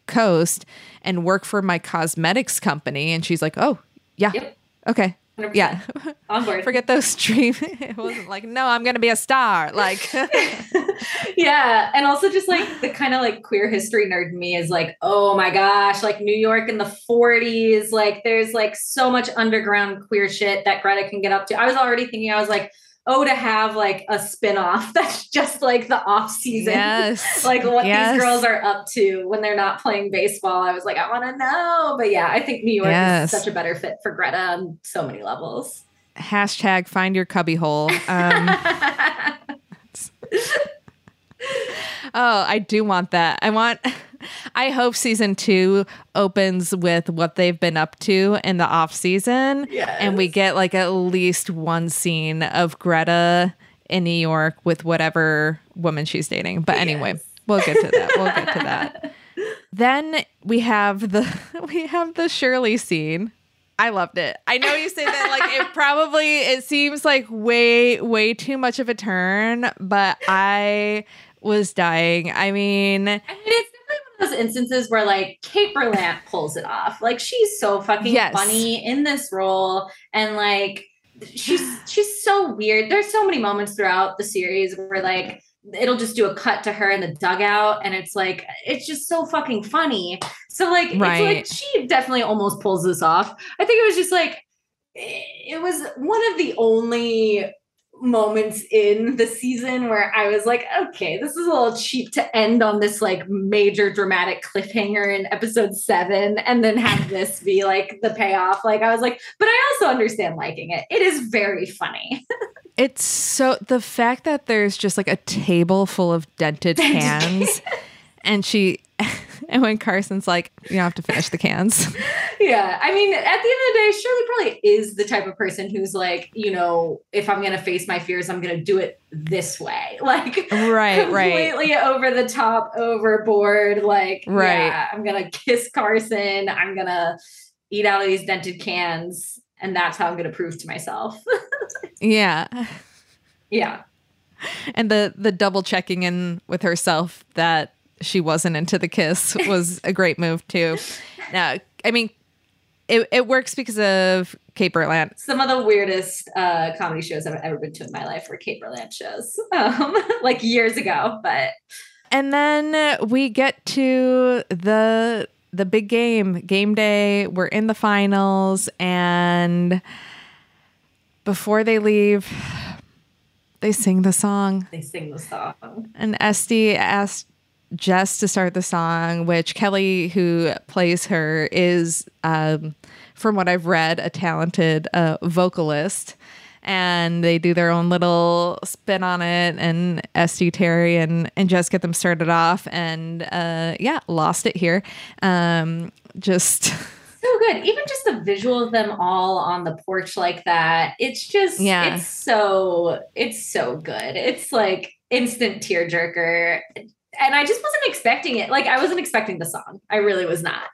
coast and work for my cosmetics company? And she's like, oh, yeah. Yep. Okay. 100%. Yeah. On *laughs* board. Forget those dreams. *laughs* it wasn't like, no, I'm going to be a star. Like, *laughs* yeah. And also just like the kind of like queer history nerd in me is like, oh my gosh, like New York in the 40s, like there's like so much underground queer shit that Greta can get up to. I was already thinking, I was like, oh, to have like a spin-off *laughs* that's just like the off season. yes. *laughs* Like what Yes. these girls are up to when they're not playing baseball. I was like, I want to know. But yeah, I think New York Yes. is such a better fit for Greta on so many levels. Hashtag find your cubby hole. Um, *laughs* Oh, I do want that. I want I hope season 2 opens with what they've been up to in the off season and we get like at least one scene of Greta in New York with whatever woman she's dating. But anyway, Yes. we'll get to that. We'll get to *laughs* that. Then we have the *laughs* we have the Shirley scene. I loved it. I know you say that like it probably it seems like way way too much of a turn, but I was dying. I mean, I mean, it's definitely one of those instances where like Kate Berlant pulls it off. Like she's so fucking Yes. funny in this role, and like she's she's so weird. There's so many moments throughout the series where like it'll just do a cut to her in the dugout, and it's like it's just so fucking funny. So like Right. it's like she definitely almost pulls this off. I think it was just like it was one of the only moments in the season where I was like, okay, this is a little cheap to end on this like major dramatic cliffhanger in episode seven and then have this be like the payoff. Like, I was like, but I also understand liking it. It is very funny. *laughs* it's so the fact that there's just like a table full of dented Dented cans *laughs* and she *laughs* and when Carson's like, you don't have to finish the cans. *laughs* yeah. I mean, at the end of the day, Shirley probably is the type of person who's like, you know, if I'm going to face my fears, I'm going to do it this way. *laughs* Like, Right, right. completely over the top, overboard. Like, Right. yeah, I'm gonna kiss Carson. I'm gonna eat out of these dented cans, and that's how I'm gonna prove to myself. *laughs* Yeah. yeah, And the the double checking in with herself that she wasn't into the kiss was a great move too. Now, I mean, it, it works because of Kate Berlant. some of the weirdest uh, comedy shows I've ever been to in my life were Kate Berlant shows, um, *laughs* like years ago. But And then we get to the the big game, game day. We're in the finals, and before they leave, they sing the song. they sing the song. And Esti asked Jess to start the song, which Kelly, who plays her, is, um, from what I've read, a talented uh, vocalist. And they do their own little spin on it, and SD Terry and, and Jess get them started off, and uh, yeah, lost it here. Um, just *laughs* so good. Even just the visual of them all on the porch like that. It's just Yeah. it's so it's so good. It's like instant tearjerker. And I just wasn't expecting it. Like I wasn't expecting the song. I really was not.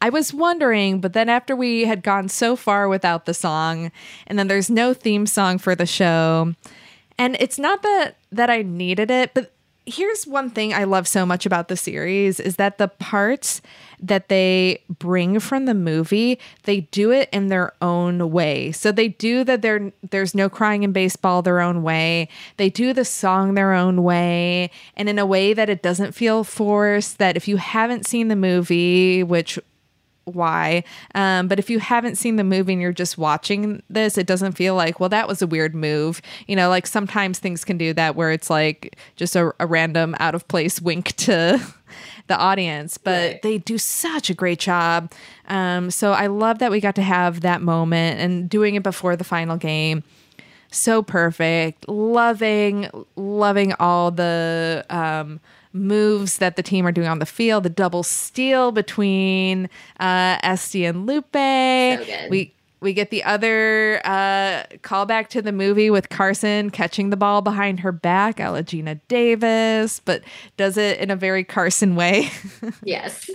I was wondering, but then after we had gone so far without the song, and then there's no theme song for the show, and it's not that that I needed it, but here's one thing I love so much about the series is that the parts that they bring from the movie, they do it in their own way. So they do that there there's no crying in baseball their own way. They do the song their own way and in a way that it doesn't feel forced that if you haven't seen the movie, which why. Um, but if you haven't seen the movie and you're just watching this, it doesn't feel like, well, that was a weird move. You know, like sometimes things can do that where it's like just a, a random out of place *laughs* wink to the audience, but Right. they do such a great job. Um, so I love that we got to have that moment and doing it before the final game so perfect loving loving all the um moves that the team are doing on the field the double steal between uh Esti and Lupe good. we we get the other uh callback to the movie with Carson catching the ball behind her back, a Geena Davis, but does it in a very Carson way. *laughs* Yes.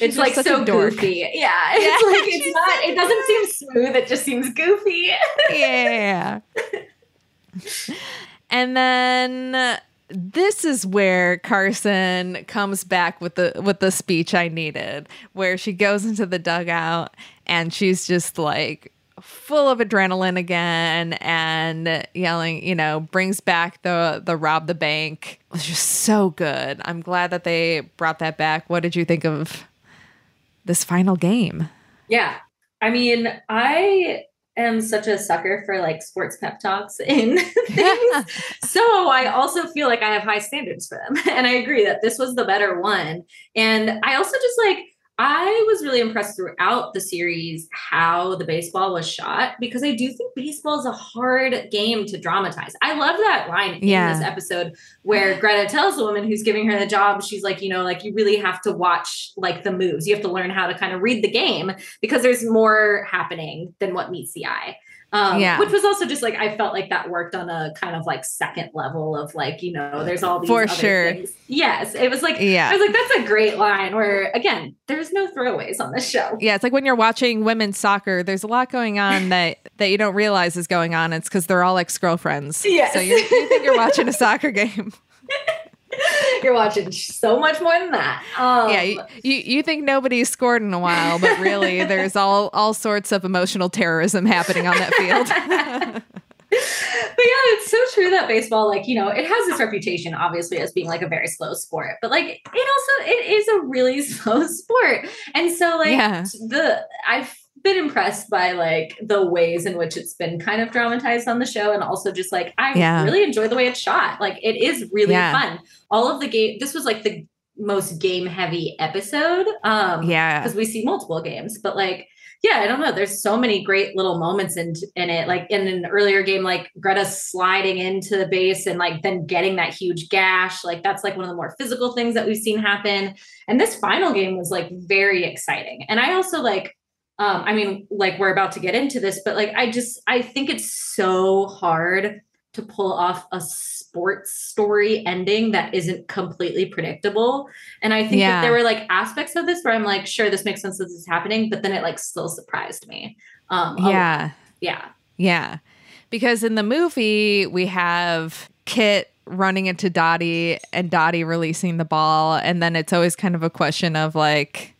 It's like so goofy. *laughs* Yeah. It's like it's not it doesn't seem smooth, it just seems goofy. *laughs* yeah. and then this is where Carson comes back with the with the speech I needed, where she goes into the dugout and she's just like full of adrenaline again and yelling, you know, brings back the the rob the bank. It was just so good. I'm glad that they brought that back. What did you think of this final game? Yeah. I mean, I am such a sucker for like sports pep talks *laughs* in *laughs* things. so I also feel like I have high standards for them. *laughs* And I agree that this was the better one. And I also just like, I was really impressed throughout the series how the baseball was shot because I do think baseball is a hard game to dramatize. I love that line in this episode where Greta tells the woman who's giving her the job, she's like, you know, like you really have to watch like the moves. You have to learn how to kind of read the game because there's more happening than what meets the eye. Um, Yeah. which was also just like I felt like that worked on a kind of like second level of like, you know, there's all these For sure. things. Yes. It was like Yeah. I was like, that's a great line where again, there's no throwaways on this show. Yeah, it's like when you're watching women's soccer, there's a lot going on *laughs* that that you don't realize is going on. It's because they're all ex girlfriends. Yes. So you think you're watching a soccer *laughs* game. *laughs* You're watching so much more than that. Um, yeah, you, you you think nobody's scored in a while, but really *laughs* there's all all sorts of emotional terrorism happening on that field. *laughs* but yeah, it's so true that baseball, like, you know, it has this reputation, obviously, as being like a very slow sport, but like it also it is a really slow sport. And so like Yeah. the I've been impressed by like the ways in which it's been kind of dramatized on the show and also just like I Yeah. really enjoy the way it's shot. Like it is really Yeah. fun. All of the game this was like the most game heavy episode. Um yeah. because we see multiple games but like yeah i don't know there's so many great little moments in in it like in an earlier game like greta sliding into the base and like then getting that huge gash like that's like one of the more physical things that we've seen happen and this final game was like very exciting and i also like um i mean like we're about to get into this but like i just i think it's so hard to pull off a sports story ending that isn't completely predictable and I think Yeah. that there were like aspects of this where I'm like, sure, this makes sense that this is happening, but then it like still surprised me. Um, lot. Yeah. yeah, Yeah. Because in the movie, we have Kit running into Dottie and Dottie releasing the ball. And then it's always kind of a question of like,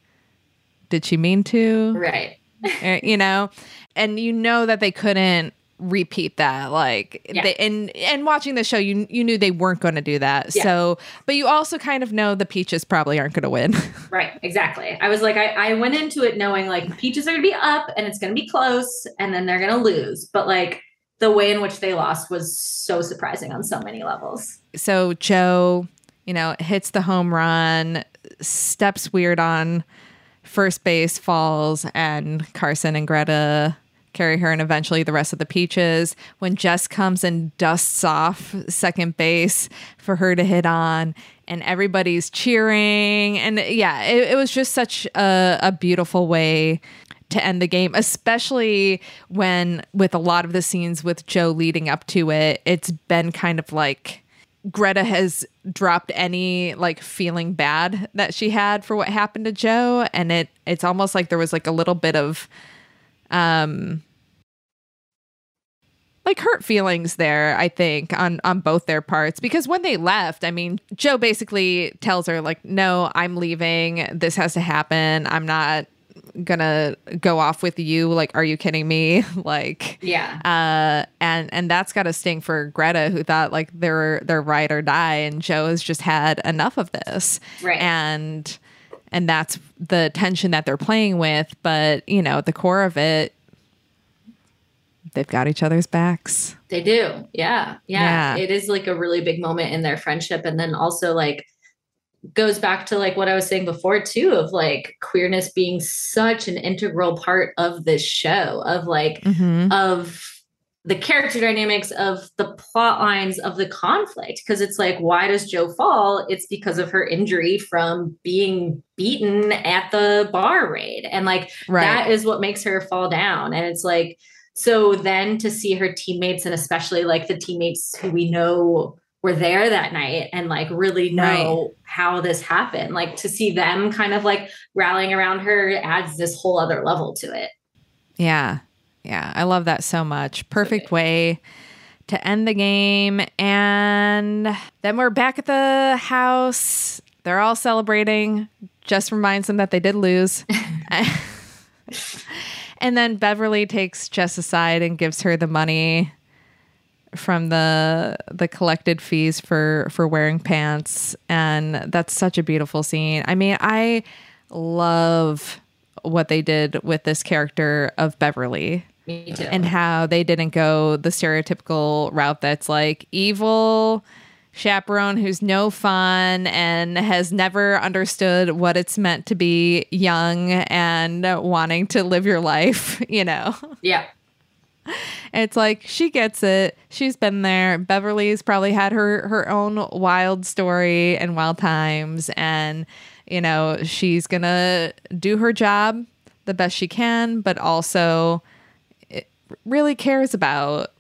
did she mean to? right. Uh, *laughs* you know? And you know that they couldn't repeat that like Yeah. they, and and watching the show you you knew they weren't going to do that Yeah. so but you also kind of know the peaches probably aren't going to win *laughs* Right, exactly. I was like, I, I went into it knowing like peaches are gonna be up and it's gonna be close and then they're gonna lose. But like the way in which they lost was so surprising on so many levels. so Jo you know, hits the home run, steps weird on first base, falls, and Carson and Greta carry her and eventually the rest of the peaches. When jess comes and dusts off second base for her to hit on and everybody's cheering and yeah it, it was just such a, a beautiful way to end the game, especially when with a lot of the scenes with Jo leading up to it, it's been kind of like Greta has dropped any like feeling bad that she had for what happened to Jo and it it's almost like there was like a little bit of um like hurt feelings there i think on on both their parts. Because when they left i mean jo basically tells her like no i'm leaving. This has to happen. I'm not gonna go off with you like are you kidding me *laughs* like Yeah. uh and and that's got to sting for greta who thought like they're they're ride or die and jo has just had enough of this Right. and and that's the tension that they're playing with but you know at the core of it they've got each other's backs They do. Yeah. Yeah. yeah. It is like a really big moment in their friendship. And then also like goes back to like what I was saying before too, of like queerness being such an integral part of this show, of like mm-hmm. of the character dynamics of the plot lines of the conflict. Because it's like why does jo fall? It's because of her injury from being beaten at the bar raid. And like right. that is what makes her fall down. And it's like so then to see her teammates and especially like the teammates who we know were there that night and like really know how this happened like to see them kind of like rallying around her adds this whole other level to it Yeah. Yeah. I love that so much. Perfect way to end the game. And then we're back at the house. They're all celebrating. Just reminds them that they did lose. *laughs* *laughs* and then Beverly takes Jess aside and gives her the money from the the collected fees for for wearing pants and that's such a beautiful scene. I mean, I love what they did with this character of Beverly me too and how they didn't go the stereotypical route that's like evil chaperone who's no fun and has never understood what it's meant to be young and wanting to live your life, *laughs* you know. yeah It's like she gets it. She's been there. Beverly's probably had her her own wild story and wild times and you know, she's going to do her job the best she can, but also really cares about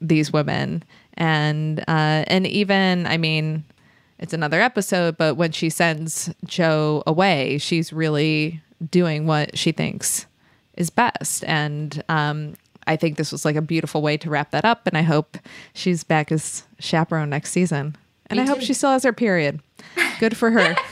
these women and uh and even I mean it's another episode, but when she sends Jo away, she's really doing what she thinks is best. And um, I think this was like a beautiful way to wrap that up. And I hope she's back as chaperone next season. And Me I hope she still has her period. Good for her. *laughs*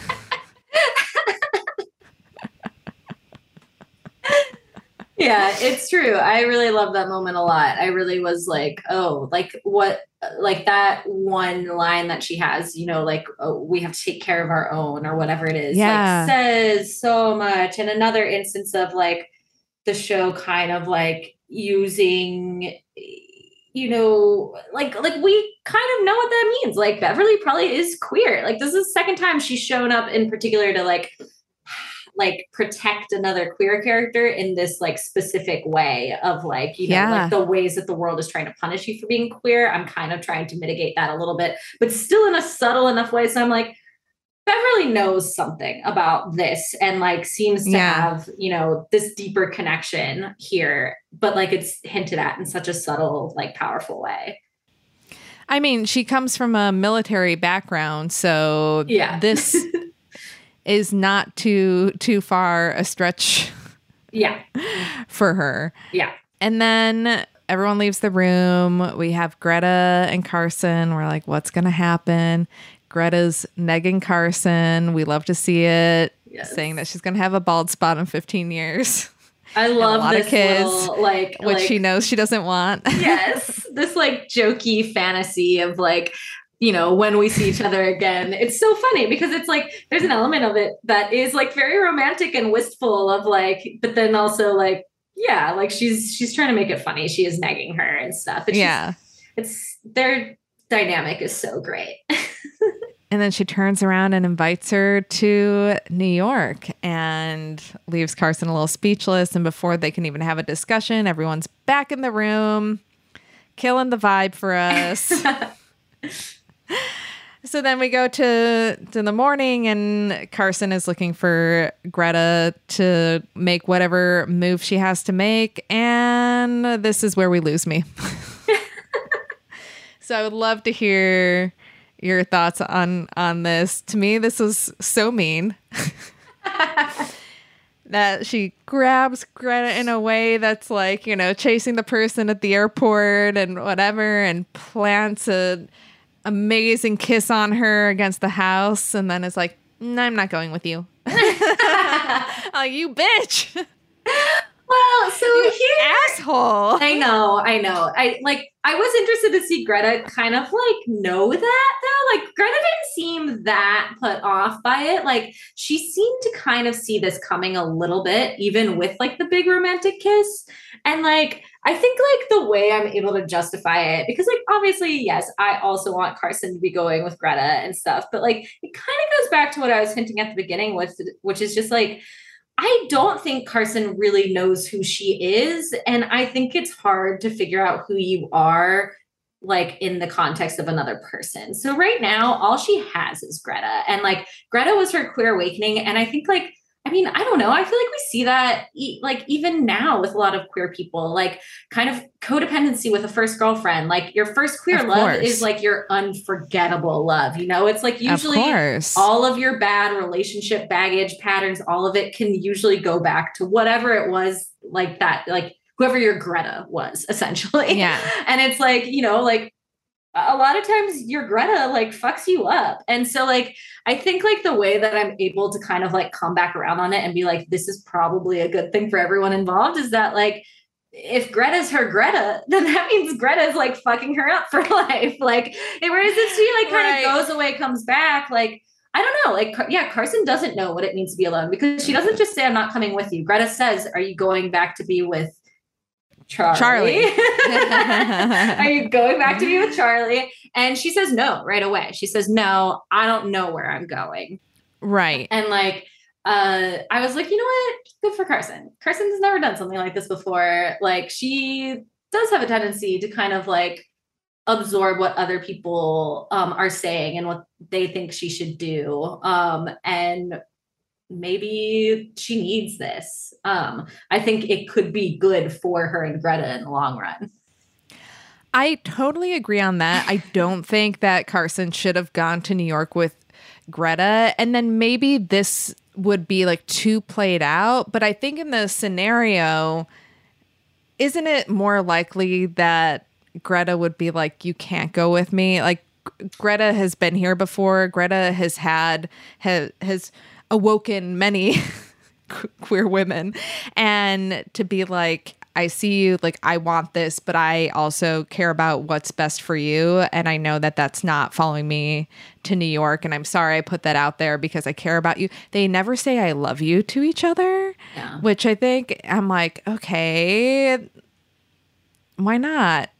yeah it's true i really love that moment a lot i really was like oh like what like that one line that she has you know like oh, we have to take care of our own or whatever it is Yeah. like says so much and another instance of like the show kind of like using you know like like we kind of know what that means. Like beverly probably is queer. Like this is the second time she's shown up in particular to like *sighs* like protect another queer character in this like specific way of like you know Yeah. like the ways that the world is trying to punish you for being queer. I'm kind of trying to mitigate that a little bit but still in a subtle enough way. So i'm like beverly knows something about this and like seems to Yeah. have you know this deeper connection here but like it's hinted at in such a subtle like powerful way I mean, she comes from a military background, so Yeah. this *laughs* is not too too far a stretch yeah for her. yeah And then everyone leaves the room. We have Greta and Carson. We're like, what's going to happen? Greta's negging Carson. We love to see it, Yes. saying that she's going to have a bald spot in 15 years, i love lot of this kids, little, like which like, she knows she doesn't want. *laughs* yes this like jokey fantasy of like you know when we see each other again it's so funny because it's like there's an element of it that is like very romantic and wistful of like but then also like yeah like she's she's trying to make it funny she is nagging her and stuff it's just- yeah. it's their dynamic is so great *laughs* and then she turns around and invites her to New York and leaves Carson a little speechless. And before they can even have a discussion, everyone's back in the room, killing the vibe for us. *laughs* so then we go to to the morning and Carson is looking for Greta to make whatever move she has to make and this is where we lose me. *laughs* so I would love to hear your thoughts on on this. To me this was so mean. *laughs* that she grabs Greta in a way that's like, you know, chasing the person at the airport and whatever and plants a amazing kiss on her against the house and then is like, I'm not going with you. *laughs* oh, you bitch. *laughs* Well, so You here asshole. I know, I know. I like I was interested to see Greta kind of like know that though. Like Greta didn't seem that put off by it. Like she seemed to kind of see this coming a little bit, even with like the big romantic kiss. And like I think like the way I'm able to justify it, because like obviously, yes, I also want Carson to be going with Greta and stuff, but like it kind of goes back to what I was hinting at the beginning with, which is just like I don't think Carson really knows who she is. And I think it's hard to figure out who you are, like in the context of another person. So right now, all she has is Greta. And like Greta was her queer awakening. And I think like, I mean, I don't know. I feel like we see that e- like even now with a lot of queer people, like kind of codependency with a first girlfriend. Like your first queer Of love course. is like your unforgettable love. You know, it's like usually of all of your bad relationship baggage patterns, all of it can usually go back to whatever it was like that, like whoever your Greta was *laughs* essentially. Yeah. And it's like, you know, like a lot of times your Greta like fucks you up. And so like I think like the way that I'm able to kind of like come back around on it and be like, this is probably a good thing for everyone involved is that like if Greta's her Greta, *laughs* then that means Greta's like fucking her up for *laughs* life. Like, whereas if she like kind Right. of goes away, comes back, like, I don't know. Like, yeah, Carson doesn't know what it means to be alone because she doesn't just say, I'm not coming with you. Greta says, Are you going back to be with Charlie? Charlie. *laughs* Are you going back to be with Charlie? And she says no right away. She says, No, I don't know where I'm going. right. And like, uh, I was like, you know what? Good for Carson. Carson's never done something like this before. Like, she does have a tendency to kind of like absorb what other people um, are saying and what they think she should do. Um, and maybe she needs this. Um, I think it could be good for her and Greta in the long run. I totally agree on that. I don't think that Carson should have gone to New York with Greta. And then maybe this would be like too played out. But I think in the scenario, isn't it more likely that Greta would be like, you can't go with me? Like, Greta has been here before. Greta has had, has, has awoken many *laughs* queer women. And to be like, I see you, like, I want this, but I also care about what's best for you. And I know that that's not following me to New York. And I'm sorry I put that out there because I care about you. They never say I love you to each other, Yeah. which I think I'm like, okay, why not?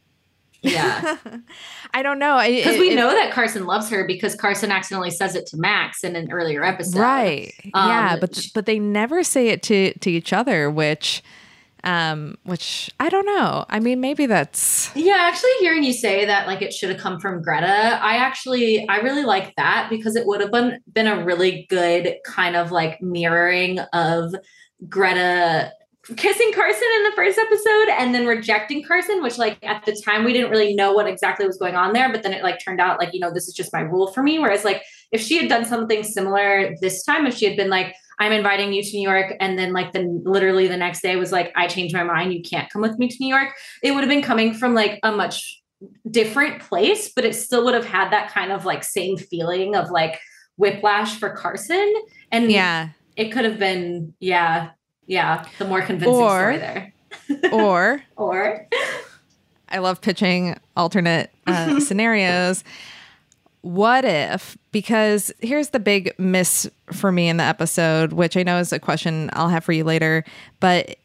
Yeah. *laughs* I don't know. Because we it- know that Carson loves her because Carson accidentally says it to Max in an earlier episode. right yeah Um, but sh- but they never say it to to each other which um which i don't know i mean maybe that's Yeah, actually hearing you say that like it should have come from Greta, I actually I really like that because it would have been been a really good kind of like mirroring of Greta kissing Carson in the first episode and then rejecting Carson, which like at the time we didn't really know what exactly was going on there, but then it like turned out like, you know, this is just my rule for me. Whereas like if she had done something similar this time, if she had been like, I'm inviting you to New York, and then like the literally the next day was like, I changed my mind, you can't come with me to New York, it would have been coming from like a much different place, but it still would have had that kind of like same feeling of like whiplash for Carson. And yeah it could have been, yeah, yeah, the more convincing Or- story there. *laughs* or *laughs* Or i love pitching alternate uh, *laughs* scenarios what if because here's the big miss for me in the episode which i know is a question i'll have for you later but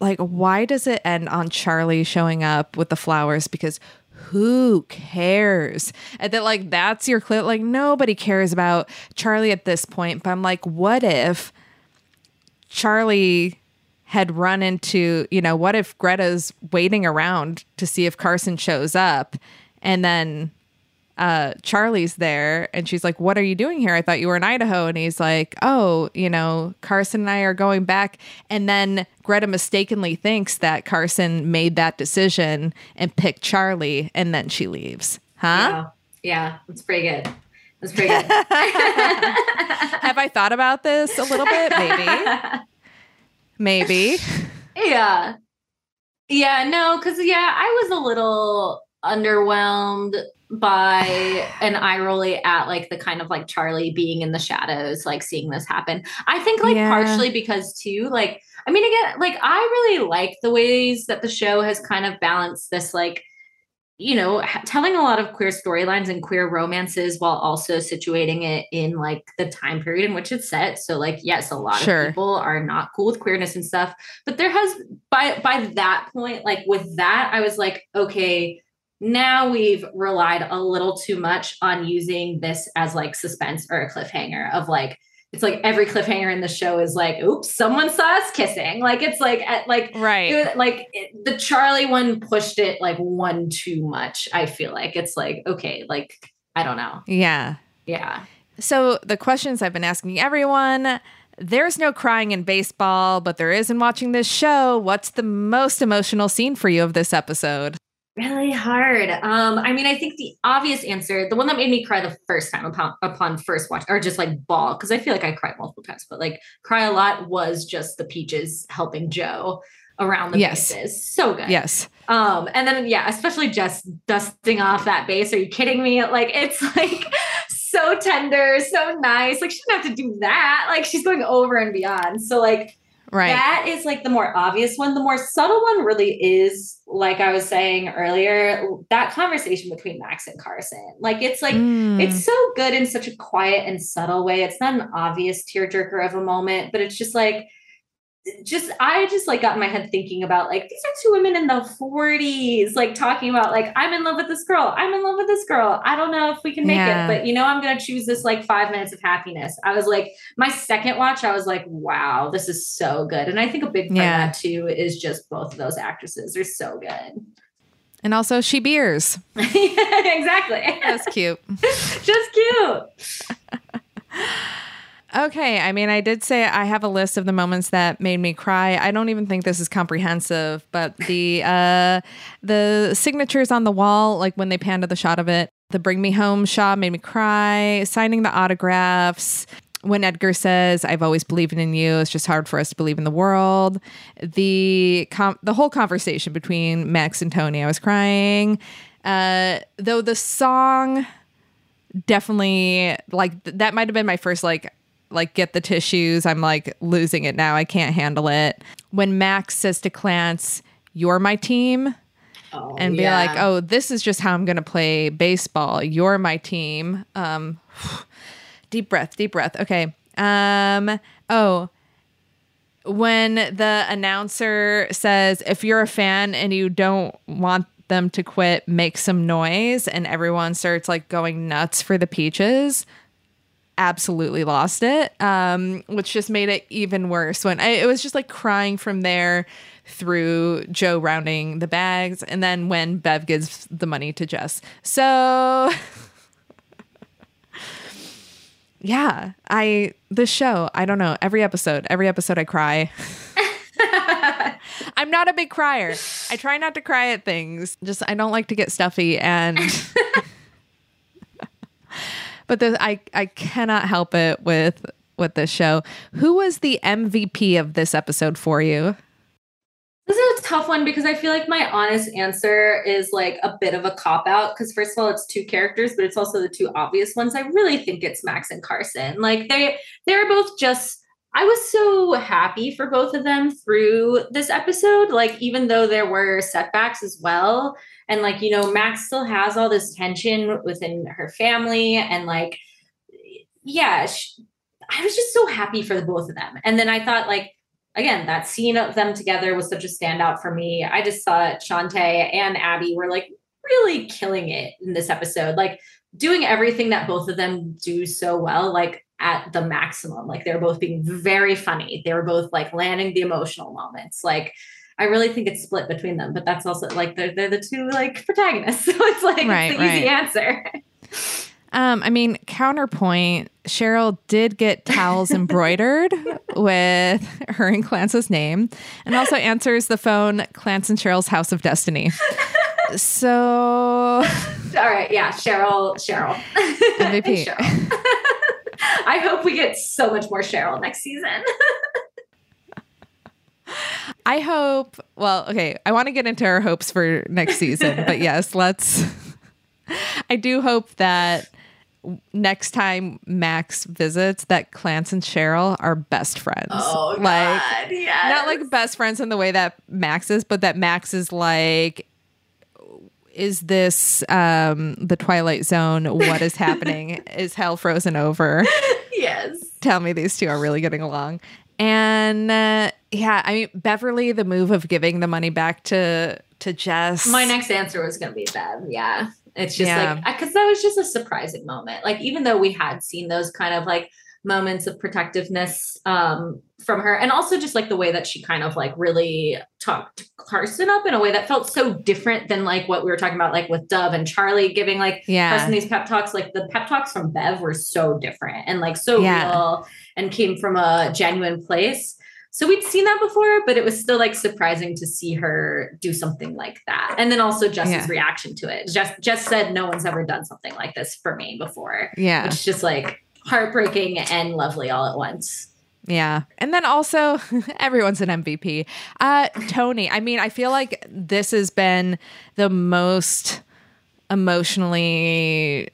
like why does it end on charlie showing up with the flowers because who cares? And that like that's your clip. Like nobody cares about Charlie at this point. But I'm like, what if Charlie had run into, you know, what if Greta's waiting around to see if Carson shows up and then uh, Charlie's there and she's like, What are you doing here? I thought you were in Idaho. And he's like, Oh, you know, Carson and I are going back. And then Greta mistakenly thinks that Carson made that decision and picked Charlie and then she leaves. Huh? Yeah, yeah that's pretty good. That's pretty good. *laughs* Have I thought about this a little bit? Maybe. *laughs* Maybe. Yeah. Yeah, no, because yeah, I was a little underwhelmed by *sighs* an eye rolly at like the kind of like Charlie being in the shadows, like seeing this happen. I think like Yeah. partially because too, like, I mean, again, like I really like the ways that the show has kind of balanced this, like, you know, telling a lot of queer storylines and queer romances while also situating it in like the time period in which it's set. So, like, yes, a lot Sure. of people are not cool with queerness and stuff, but there has by by that point, like with that, I was like, okay, now we've relied a little too much on using this as like suspense or a cliffhanger of like it's like every cliffhanger in the show is like oops someone saw us kissing like it's like at like Right. it like it- the charlie one pushed it like one too much i feel like it's like okay like i don't know yeah. yeah So the questions I've been asking everyone. There's no crying in baseball, but there is in watching this show. What's the most emotional scene for you of this episode? Really hard. Um i mean i think the obvious answer the one that made me cry the first time upon upon first watch or just like ball because i feel like i cried multiple times but like cry a lot was just the peaches helping jo around the Yes. bases so good. Yes. um and then yeah especially just dusting off that base. Are you kidding me? Like it's like so tender so nice. Like she didn't have to do that. Like she's going over and beyond. So like Right. that is like the more obvious one. The more subtle one really is, like I was saying earlier, that conversation between Max and Carson. Like it's like Mm. it's so good in such a quiet and subtle way. It's not an obvious tearjerker of a moment, but it's just like just I just like got in my head thinking about like these are two women in the 40s, like talking about like I'm in love with this girl, I'm in love with this girl. I don't know if we can make Yeah. it, but you know I'm gonna choose this like five minutes of happiness. I was like, my second watch, I was like, wow, this is so good. And I think a big part Yeah. of that too is just both of those actresses. They're so good. and also she beers. *laughs* exactly. That's cute. *laughs* just cute. *laughs* Okay, I mean, I did say I have a list of the moments that made me cry. I don't even think this is comprehensive, but *laughs* the uh, the signatures on the wall, like when they panned to the shot of it, the "Bring Me Home" shot made me cry. Signing the autographs. When Edgar says, "I've always believed in you," it's just hard for us to believe in the world. The com- the whole conversation between Max and Toni, I was crying. Uh, though the song definitely like th- that might have been my first like like get the tissues. I'm like losing it now. I can't handle it. When max says to clance you're my team Oh, and be yeah. like oh this is just how i'm gonna play baseball. You're my team. Um deep breath deep breath. Okay. Um oh when the announcer says if you're a fan and you don't want them to quit make some noise and everyone starts like going nuts for the peaches absolutely lost it um which just made it even worse when I, it was just like crying from there through jo rounding the bags and then when bev gives the money to jess. So *laughs* yeah i the show i don't know every episode every episode i cry. *laughs* I'm not a big crier. I try not to cry at things. Just i don't like to get stuffy and *laughs* but the, i i cannot help it with with this show who was the mvp of this episode for you This is a tough one because I feel like my honest answer is like a bit of a cop out. Because first of all, it's two characters, but it's also the two obvious ones. I really think it's Max and Carson. Like they they're both just. I was so happy for both of them through this episode. Like even though there were setbacks as well, and like you know, Max still has all this tension within her family, and like yeah, sh I was just so happy for the both of them. And then I thought like again, that scene of them together was such a standout for me. I just thought Chanté and Abbi were like really killing it in this episode. Like doing everything that both of them do so well, like at the maximum. Like they're both being very funny. They were both like landing the emotional moments. Like I really think it's split between them, but that's also like they're they're the two like protagonists. *laughs* So it's like Right, it's the easy answer. Um, I mean, counterpoint, Cheryl did get towels embroidered with her and Clance's name and also answers the phone Clance and Cheryl's House of Destiny. So *laughs* All right, yeah, Cheryl, Cheryl, MVP. *laughs* Cheryl. I hope we get so much more Cheryl next season. I hope, well, okay, I want to get into our hopes for next season, but *laughs* yes, let's. I do hope that next time Max visits, that Clance and Cheryl are best friends. Oh, like, yes. not like best friends in the way that Max is, but that Max is like, is this um the Twilight Zone? What is happening? *laughs* is hell frozen over? yes. Tell me these two are really getting along. And uh, yeah, I mean Beverly, the move of giving the money back to to Jess. My next answer was going to be Bev. Yeah. It's just Yeah. like, because that was just a surprising moment. Like, even though we had seen those kind of like moments of protectiveness um, from her, and also just like the way that she kind of like really talked Carson up in a way that felt so different than like what we were talking about, like with Dove and Charlie giving like Yeah. Carson these pep talks. Like, the pep talks from Bev were so different and like so Yeah. real and came from a genuine place. So we'd seen that before, but it was still like surprising to see her do something like that. And then also Jess's Yeah. reaction to it. Jess, Jess said, No one's ever done something like this for me before, yeah. It's just like heartbreaking and lovely all at once. Yeah. And then also *laughs* everyone's an MVP. Uh Toni, I mean, I feel like this has been the most emotionally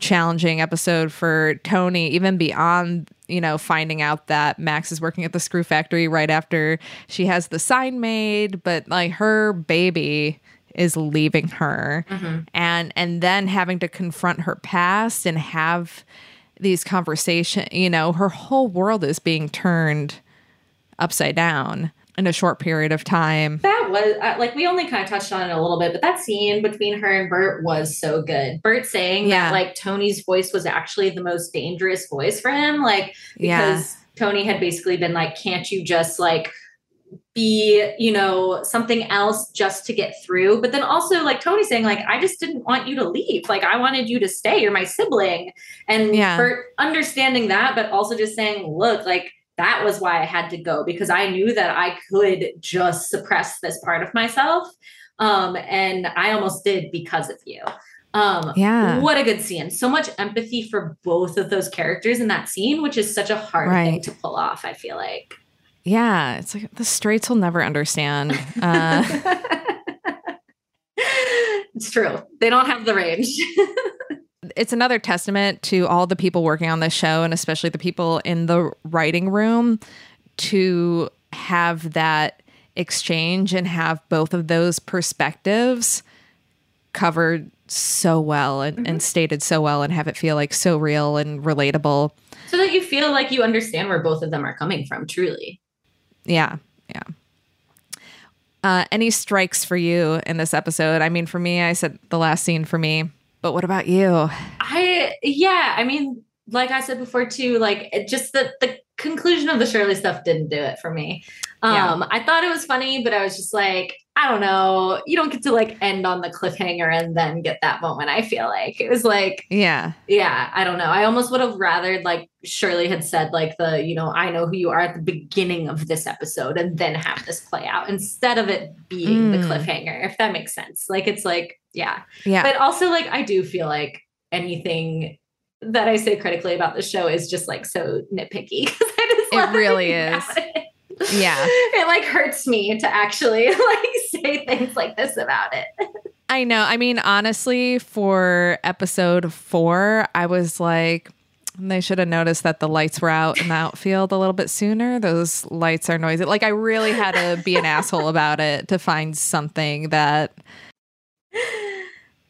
challenging episode for Toni, even beyond, you know, finding out that Max is working at the screw factory right after she has the sign made, but like her baby is leaving her. Mm-hmm. And and then having to confront her past and have these conversation you know her whole world is being turned upside down in a short period of time That was uh, like we only kind of touched on it a little bit, but that scene between her and Bert was so good. Bert saying Yeah. that like Toni's voice was actually the most dangerous voice for him, like Yeah. because Toni had basically been like, "Can't you just like be, you know, something else just to get through?" But then also like Toni saying like, "I just didn't want you to leave. Like I wanted you to stay. You're my sibling." And Yeah. Bert understanding that, but also just saying, "Look, like." That was why I had to go because I knew that I could just suppress this part of myself. Um, and I almost did because of you. Um, Yeah. What a good scene. So much empathy for both of those characters in that scene, which is such a hard thing to pull off, I feel like. yeah it's like the straights will never understand uh *laughs* it's true. They don't have the range. *laughs* it's another testament to all the people working on this show and especially the people in the writing room to have that exchange and have both of those perspectives covered so well and, and stated so well and have it feel like so real and relatable so that you feel like you understand where both of them are coming from, truly. Yeah, yeah. Uh, any strikes for you in this episode? I mean, for me, I said the last scene for me, but what about you? I yeah, I mean, like I said before too, like it just the the conclusion of the Shirley stuff didn't do it for me. Yeah. Um, I thought it was funny, but I was just like, I don't know. You don't get to like end on the cliffhanger and then get that moment. I feel like it was like, Yeah, yeah, I don't know. I almost would have rather like Shirley had said, like the, you know, I know who you are at the beginning of this episode and then have this play out instead of it being the Mm. cliffhanger, if that makes sense. Like it's like, yeah yeah, but also like I do feel like anything that I say critically about the show is just like so nitpicky *laughs* It really is. it. Yeah. *laughs* it like hurts me to actually *laughs* like say things like this about it. I know. I mean, honestly, for episode four, I was like, they should have noticed that the lights were out in the outfield a little bit sooner. Those lights are noisy. Like, I really had to be an asshole about it to find something that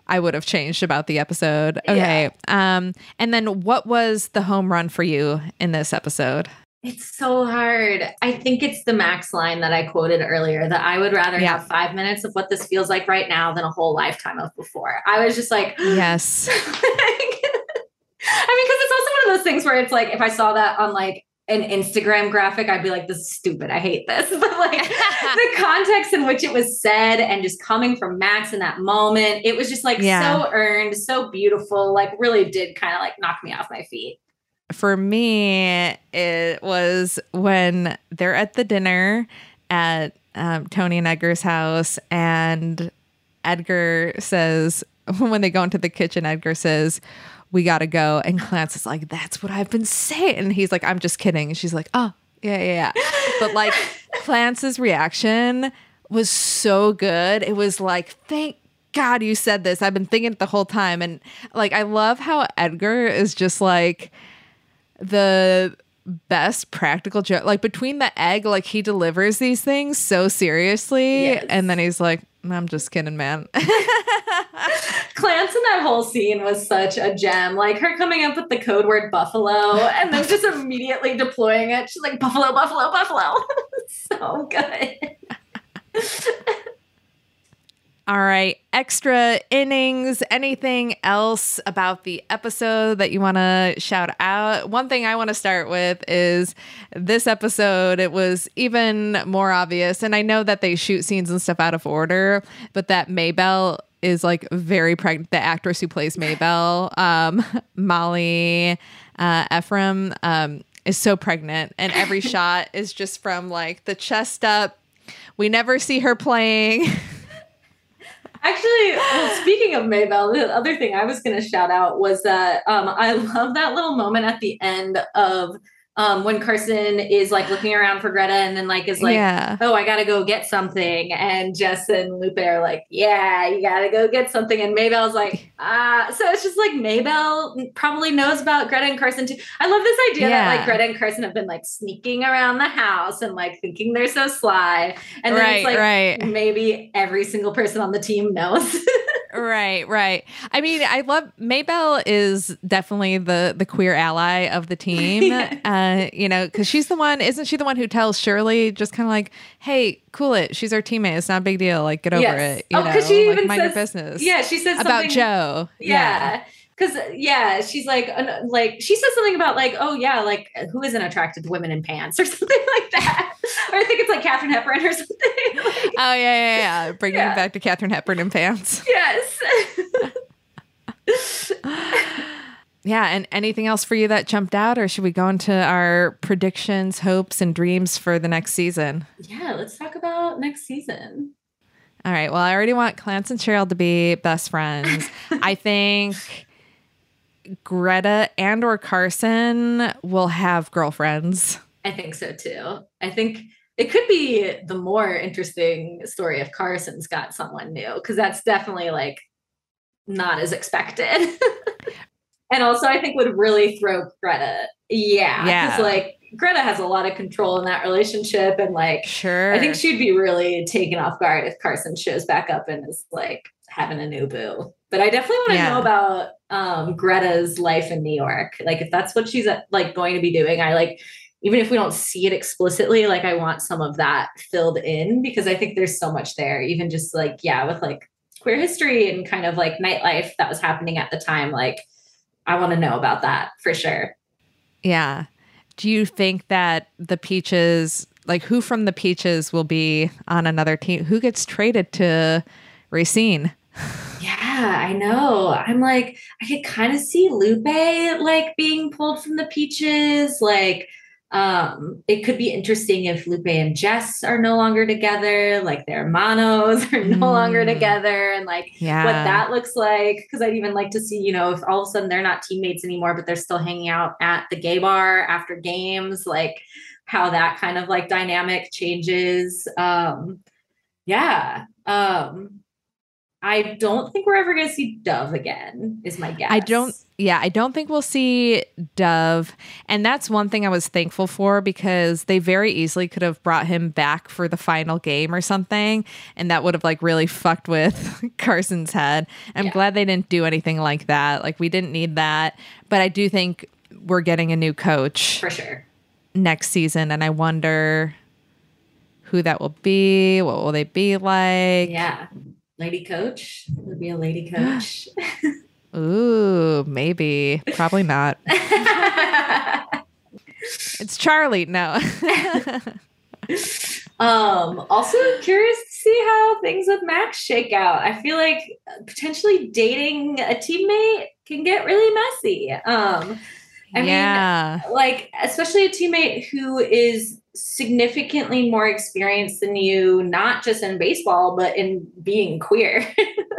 I would have changed about the episode. Okay. Um, and then what was the home run for you in this episode? It's so hard. I think it's the Max line that I quoted earlier that I would rather Yeah. have five minutes of what this feels like right now than a whole lifetime of before. I was just like, *gasps* Yes. *laughs* *laughs* I mean, because it's also one of those things where it's like if I saw that on like an Instagram graphic, I'd be like, this is stupid. I hate this. *laughs* But like *laughs* the context in which it was said and just coming from Max in that moment, it was just like Yeah. so earned, so beautiful, like really did kind of like knock me off my feet. For me, it was when they're at the dinner at um, Toni and Edgar's house, and Edgar says, *laughs* when they go into the kitchen, Edgar says, We gotta go. And Clance is like, That's what I've been saying. And he's like, I'm just kidding. And she's like, Oh, yeah, yeah, yeah. But like, *laughs* Clance's reaction was so good. It was like, Thank God you said this. I've been thinking it the whole time. And like, I love how Edgar is just like, the best practical joke. Like between the egg, like he delivers these things so seriously, Yes. and then he's like, "I'm just kidding, man." *laughs* Clance in that whole scene was such a gem. Like her coming up with the code word buffalo and then just immediately deploying it. She's like, buffalo, buffalo, buffalo. *laughs* so good. *laughs* All right, extra innings. Anything else about the episode that you want to shout out? One thing I want to start with is this episode. It was even more obvious, and I know that they shoot scenes and stuff out of order, but that Maybelle is like very pregnant. The actress who plays Maybelle, um, *laughs* Molly uh, Ephraim, um, is so pregnant, and every *laughs* shot is just from like the chest up. We never see her playing. *laughs* Actually, well, speaking of Maybelle, the other thing I was going to shout out was that um, I *laughs* love that little moment at the end of um, when Carson is like looking around for Greta and then like is like, yeah. oh, I got to go get something. And Jess and Lupe are like, yeah, you got to go get something. And Maybelle's like, ah. *laughs* So it's just like Maybelle probably knows about Greta and Carson too. I love this idea that like Greta and Carson have been like sneaking around the house and like thinking they're so sly. And then right, it's like, right, maybe every single person on the team knows. *laughs* right, right. I mean, I love Maybelle is definitely the the queer ally of the team. *laughs* Yeah. Uh, you know, because she's the one. Isn't she the one who tells Shirley just kind of like, "Hey, cool it. She's our teammate. It's not a big deal. Like, get over Yes. it. You Oh, know, 'cause she like, even mind your says- business." yeah, she says about Jo. Yeah. Cause yeah, she's like, like she says something about like, oh yeah, like who isn't attracted to women in pants *laughs* or something like that. or I think it's like Katharine Hepburn or something. *laughs* Like, Oh yeah, yeah, yeah. *laughs* Bringing Yeah. it back to Katharine Hepburn in pants. yes. Yeah, and anything else for you that jumped out, or should we go into our predictions, hopes, and dreams for the next season? yeah, let's talk about next season. All right. Well, I already want Clance and Cheryl to be best friends. *laughs* I think Greta and or Carson will have girlfriends. I think so too. I think it could be the more interesting story if Carson's got someone new, because that's definitely like not as expected. *laughs* and also, I think would really throw Greta. Yeah. Yeah. Because like Greta has a lot of control in that relationship. And like, Sure. I think she'd be really taken off guard if Carson shows back up and is like having a new boo. But I definitely want to Yeah. know about um, Greta's life in New York. Like, if that's what she's uh, like going to be doing, I like, even if we don't see it explicitly, like, I want some of that filled in because I think there's so much there, even just like, yeah, with like queer history and kind of like nightlife that was happening at the time. Like, I want to know about that for sure. Yeah. Do you think that the Peaches, like who from the Peaches will be on another team? Who gets traded to Racine? Yeah, I know. I'm like, I could kind of see Lupe like being pulled from the peaches. Like, um, it could be interesting if Lupe and Jess are no longer together, like their hermanos *laughs* are no longer Mm. together, and like Yeah. what that looks like. Because I'd even like to see, you know, if all of a sudden they're not teammates anymore, but they're still hanging out at the gay bar after games, like how that kind of like dynamic changes. Um, yeah. Um, I don't think we're ever going to see Dove again, is my guess. I don't yeah, I don't think we'll see Dove. And that's one thing I was thankful for because they very easily could have brought him back for the final game or something. And that would have like really fucked with *laughs* Carson's head. I'm Yeah. glad they didn't do anything like that. Like we didn't need that. But I do think we're getting a new coach. For sure. next season, and I wonder who that will be. What will they be like? Yeah. Lady coach. Would be a lady *gasps* coach. Ooh, maybe. Probably not. *laughs* it's Charlie. No. *laughs* um, also curious to see how things with Max shake out. I feel like potentially dating a teammate can get really messy. Um, I yeah. mean, like, especially a teammate who is significantly more experienced than you, not just in baseball, but in being queer.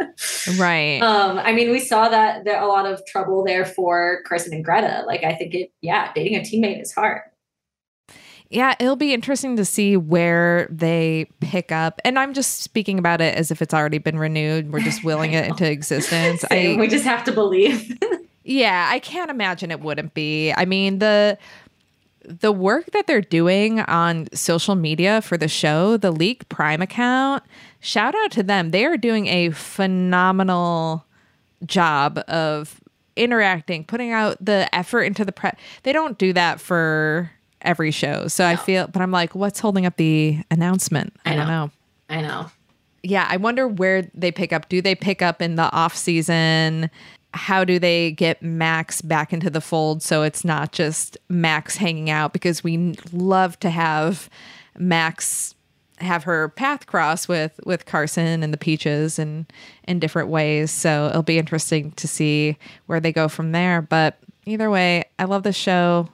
*laughs* right. Um, I mean, we saw that there a lot of trouble there for Carson and Greta. Like, I think it, yeah, dating a teammate is hard. Yeah, it'll be interesting to see where they pick up. And I'm just speaking about it as if it's already been renewed. We're just willing it *laughs* into existence. I, we just have to believe. *laughs* yeah, I can't imagine it wouldn't be. I mean, the the work that they're doing on social media for the show, the Leak Prime account, shout out to them. They are doing a phenomenal job of interacting, putting out the effort into the prep. They don't do that for every show. So no. I feel, but I'm like, what's holding up the announcement? I, I don't know. I know. Yeah, I wonder where they pick up. Do they pick up in the off season? How do they get Max back into the fold so it's not just Max hanging out because we love to have Max have her path cross with with Carson and the Peaches and in different ways. So it'll be interesting to see where they go from there. But either way, I love the show.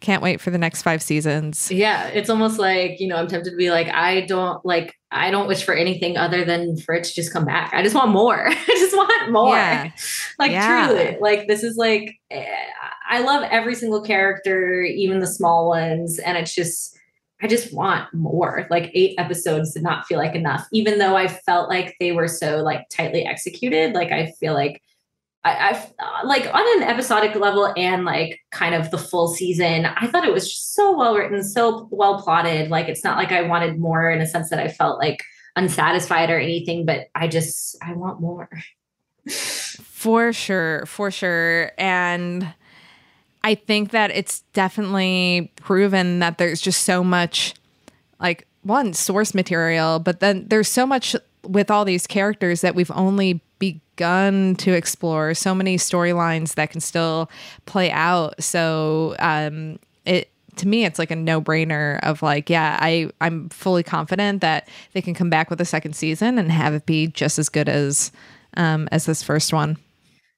Can't wait for the next five seasons. Yeah, it's almost like, you know, I'm tempted to be like, I don't like, I don't wish for anything other than for it to just come back. I just want more. *laughs* I just want more. Yeah. *laughs* like, yeah. truly, like, this is like, eh, I love every single character, even the small ones. And it's just, I just want more. Like eight episodes did not feel like enough, even though I felt like they were so like tightly executed. Like I feel like I, uh, like on an episodic level and like kind of the full season, I thought it was so well written, so well plotted. Like it's not like I wanted more in a sense that I felt like unsatisfied or anything, but I just I want more. for sure, for sure. And I think that it's definitely proven that there's just so much like one source material, but then there's so much with all these characters that we've only begun to explore so many storylines that can still play out so um it to me it's like a no-brainer of like yeah i i'm fully confident that they can come back with a second season and have it be just as good as um as this first one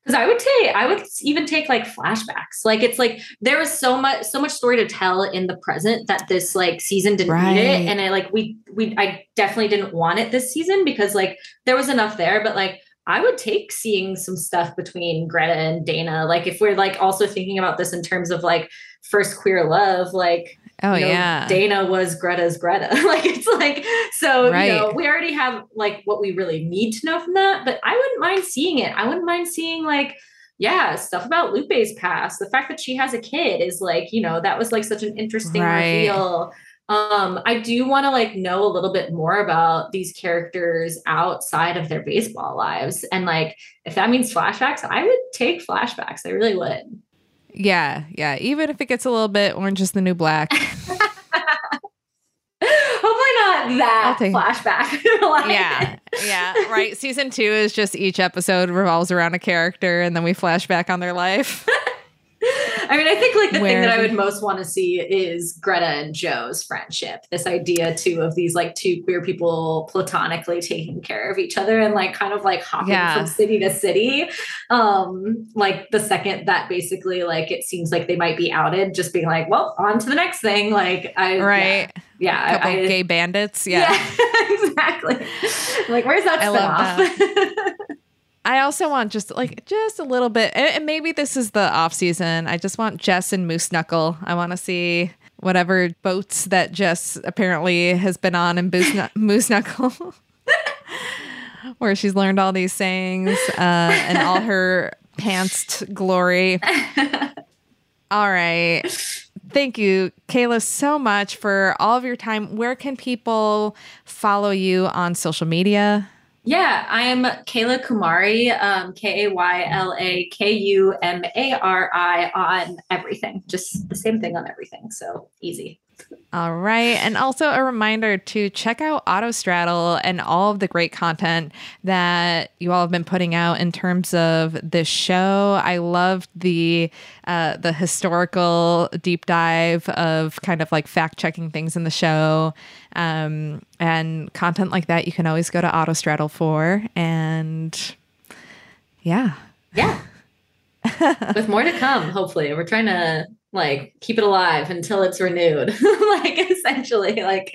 because I would take, I would even take like flashbacks. Like it's like there was so much, so much story to tell in the present that this like season didn't right. need it, and I like we we I definitely didn't want it this season because like there was enough there, but like I would take seeing some stuff between Greta and Dana. Like if we're like also thinking about this in terms of like first queer love, like Oh you know, yeah. Dana was Greta's Greta. *laughs* like it's like so right. you know, we already have like what we really need to know from that, but I wouldn't mind seeing it. I wouldn't mind seeing like yeah, stuff about Lupe's past. The fact that she has a kid is like, you know, that was like such an interesting right. reveal. Um, I do want to like know a little bit more about these characters outside of their baseball lives. And like if that means flashbacks, I would take flashbacks. I really would. Yeah, yeah. Even if it gets a little bit orange is the new black. *laughs* Hopefully not that flashback. like, *laughs* yeah, yeah. Right. Season two is just each episode revolves around a character, and then we flash back on their life. *laughs* *laughs* I mean, I think like the Where thing that I would most want to see is Greta and Jo's friendship. This idea too of these like two queer people platonically taking care of each other and like kind of like hopping yeah. from city to city. Um, like the second that basically like it seems like they might be outed, just being like, well, on to the next thing. Like I right. Yeah. yeah couple I, gay bandits. Yeah. yeah *laughs* exactly. like, where's that I that. *laughs* I also want just like just a little bit, and maybe this is the off season. I just want Jess and Moose Knuckle. I want to see whatever boats that Jess apparently has been on in *laughs* Moose Knuckle, *laughs* where she's learned all these sayings uh, and all her pantsed glory. *laughs* all right. Thank you, Kayla, so much for all of your time. Where can people follow you on social media? Yeah, I am Kayla Kumari, um, K A Y L A K U M A R I on everything. Just the same thing on everything. So easy. All right. And also a reminder to check out Autostraddle and all of the great content that you all have been putting out in terms of this show. I loved the uh, the historical deep dive of kind of like fact checking things in the show. Um, and content like that you can always go to Autostraddle for. And yeah. Yeah. *laughs* With more to come, hopefully. We're trying to like keep it alive until it's renewed *laughs* like essentially like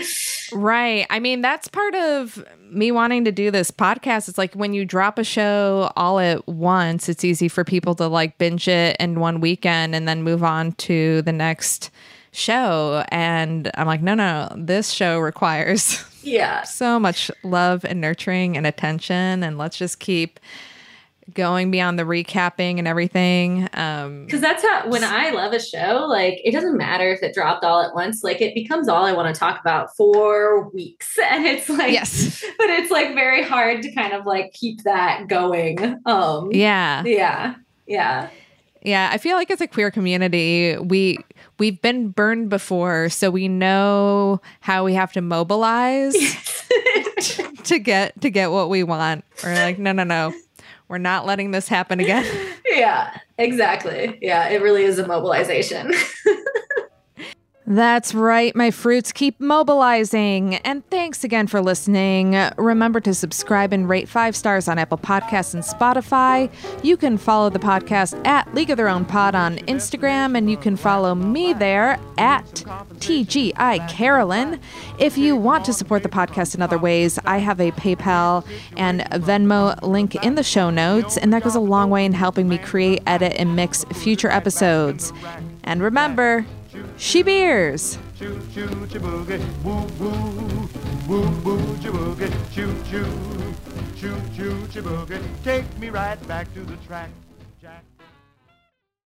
right. I mean that's part of me wanting to do this podcast. It's like when you drop a show all at once it's easy for people to like binge it in one weekend and then move on to the next show. And i'm like no no this show requires *laughs* yeah. so much love and nurturing and attention. And let's just keep going beyond the recapping and everything. Um because that's how when I love a show, like it doesn't matter if it dropped all at once, like it becomes all I want to talk about for weeks. *laughs* And it's like yes, but it's like very hard to kind of like keep that going. Um yeah. Yeah. Yeah. Yeah, I feel like as a queer community, we we've been burned before, so we know how we have to mobilize *laughs* *laughs* to get to get what we want. We're like, no, no, no. We're not letting this happen again. *laughs* yeah, exactly. Yeah, it really is a mobilization. *laughs* That's right, my fruits keep mobilizing. And thanks again for listening. Remember to subscribe and rate five stars on Apple Podcasts and Spotify. You can follow the podcast at League of Their Own Pod on Instagram, and you can follow me there at TGI Carolyn. If you want to support the podcast in other ways, I have a PayPal and Venmo link in the show notes, and that goes a long way in helping me create, edit, and mix future episodes. And remember, she beers. Choo choo woo, woo woo boogie, choo choo, choo. Take me right back to the track.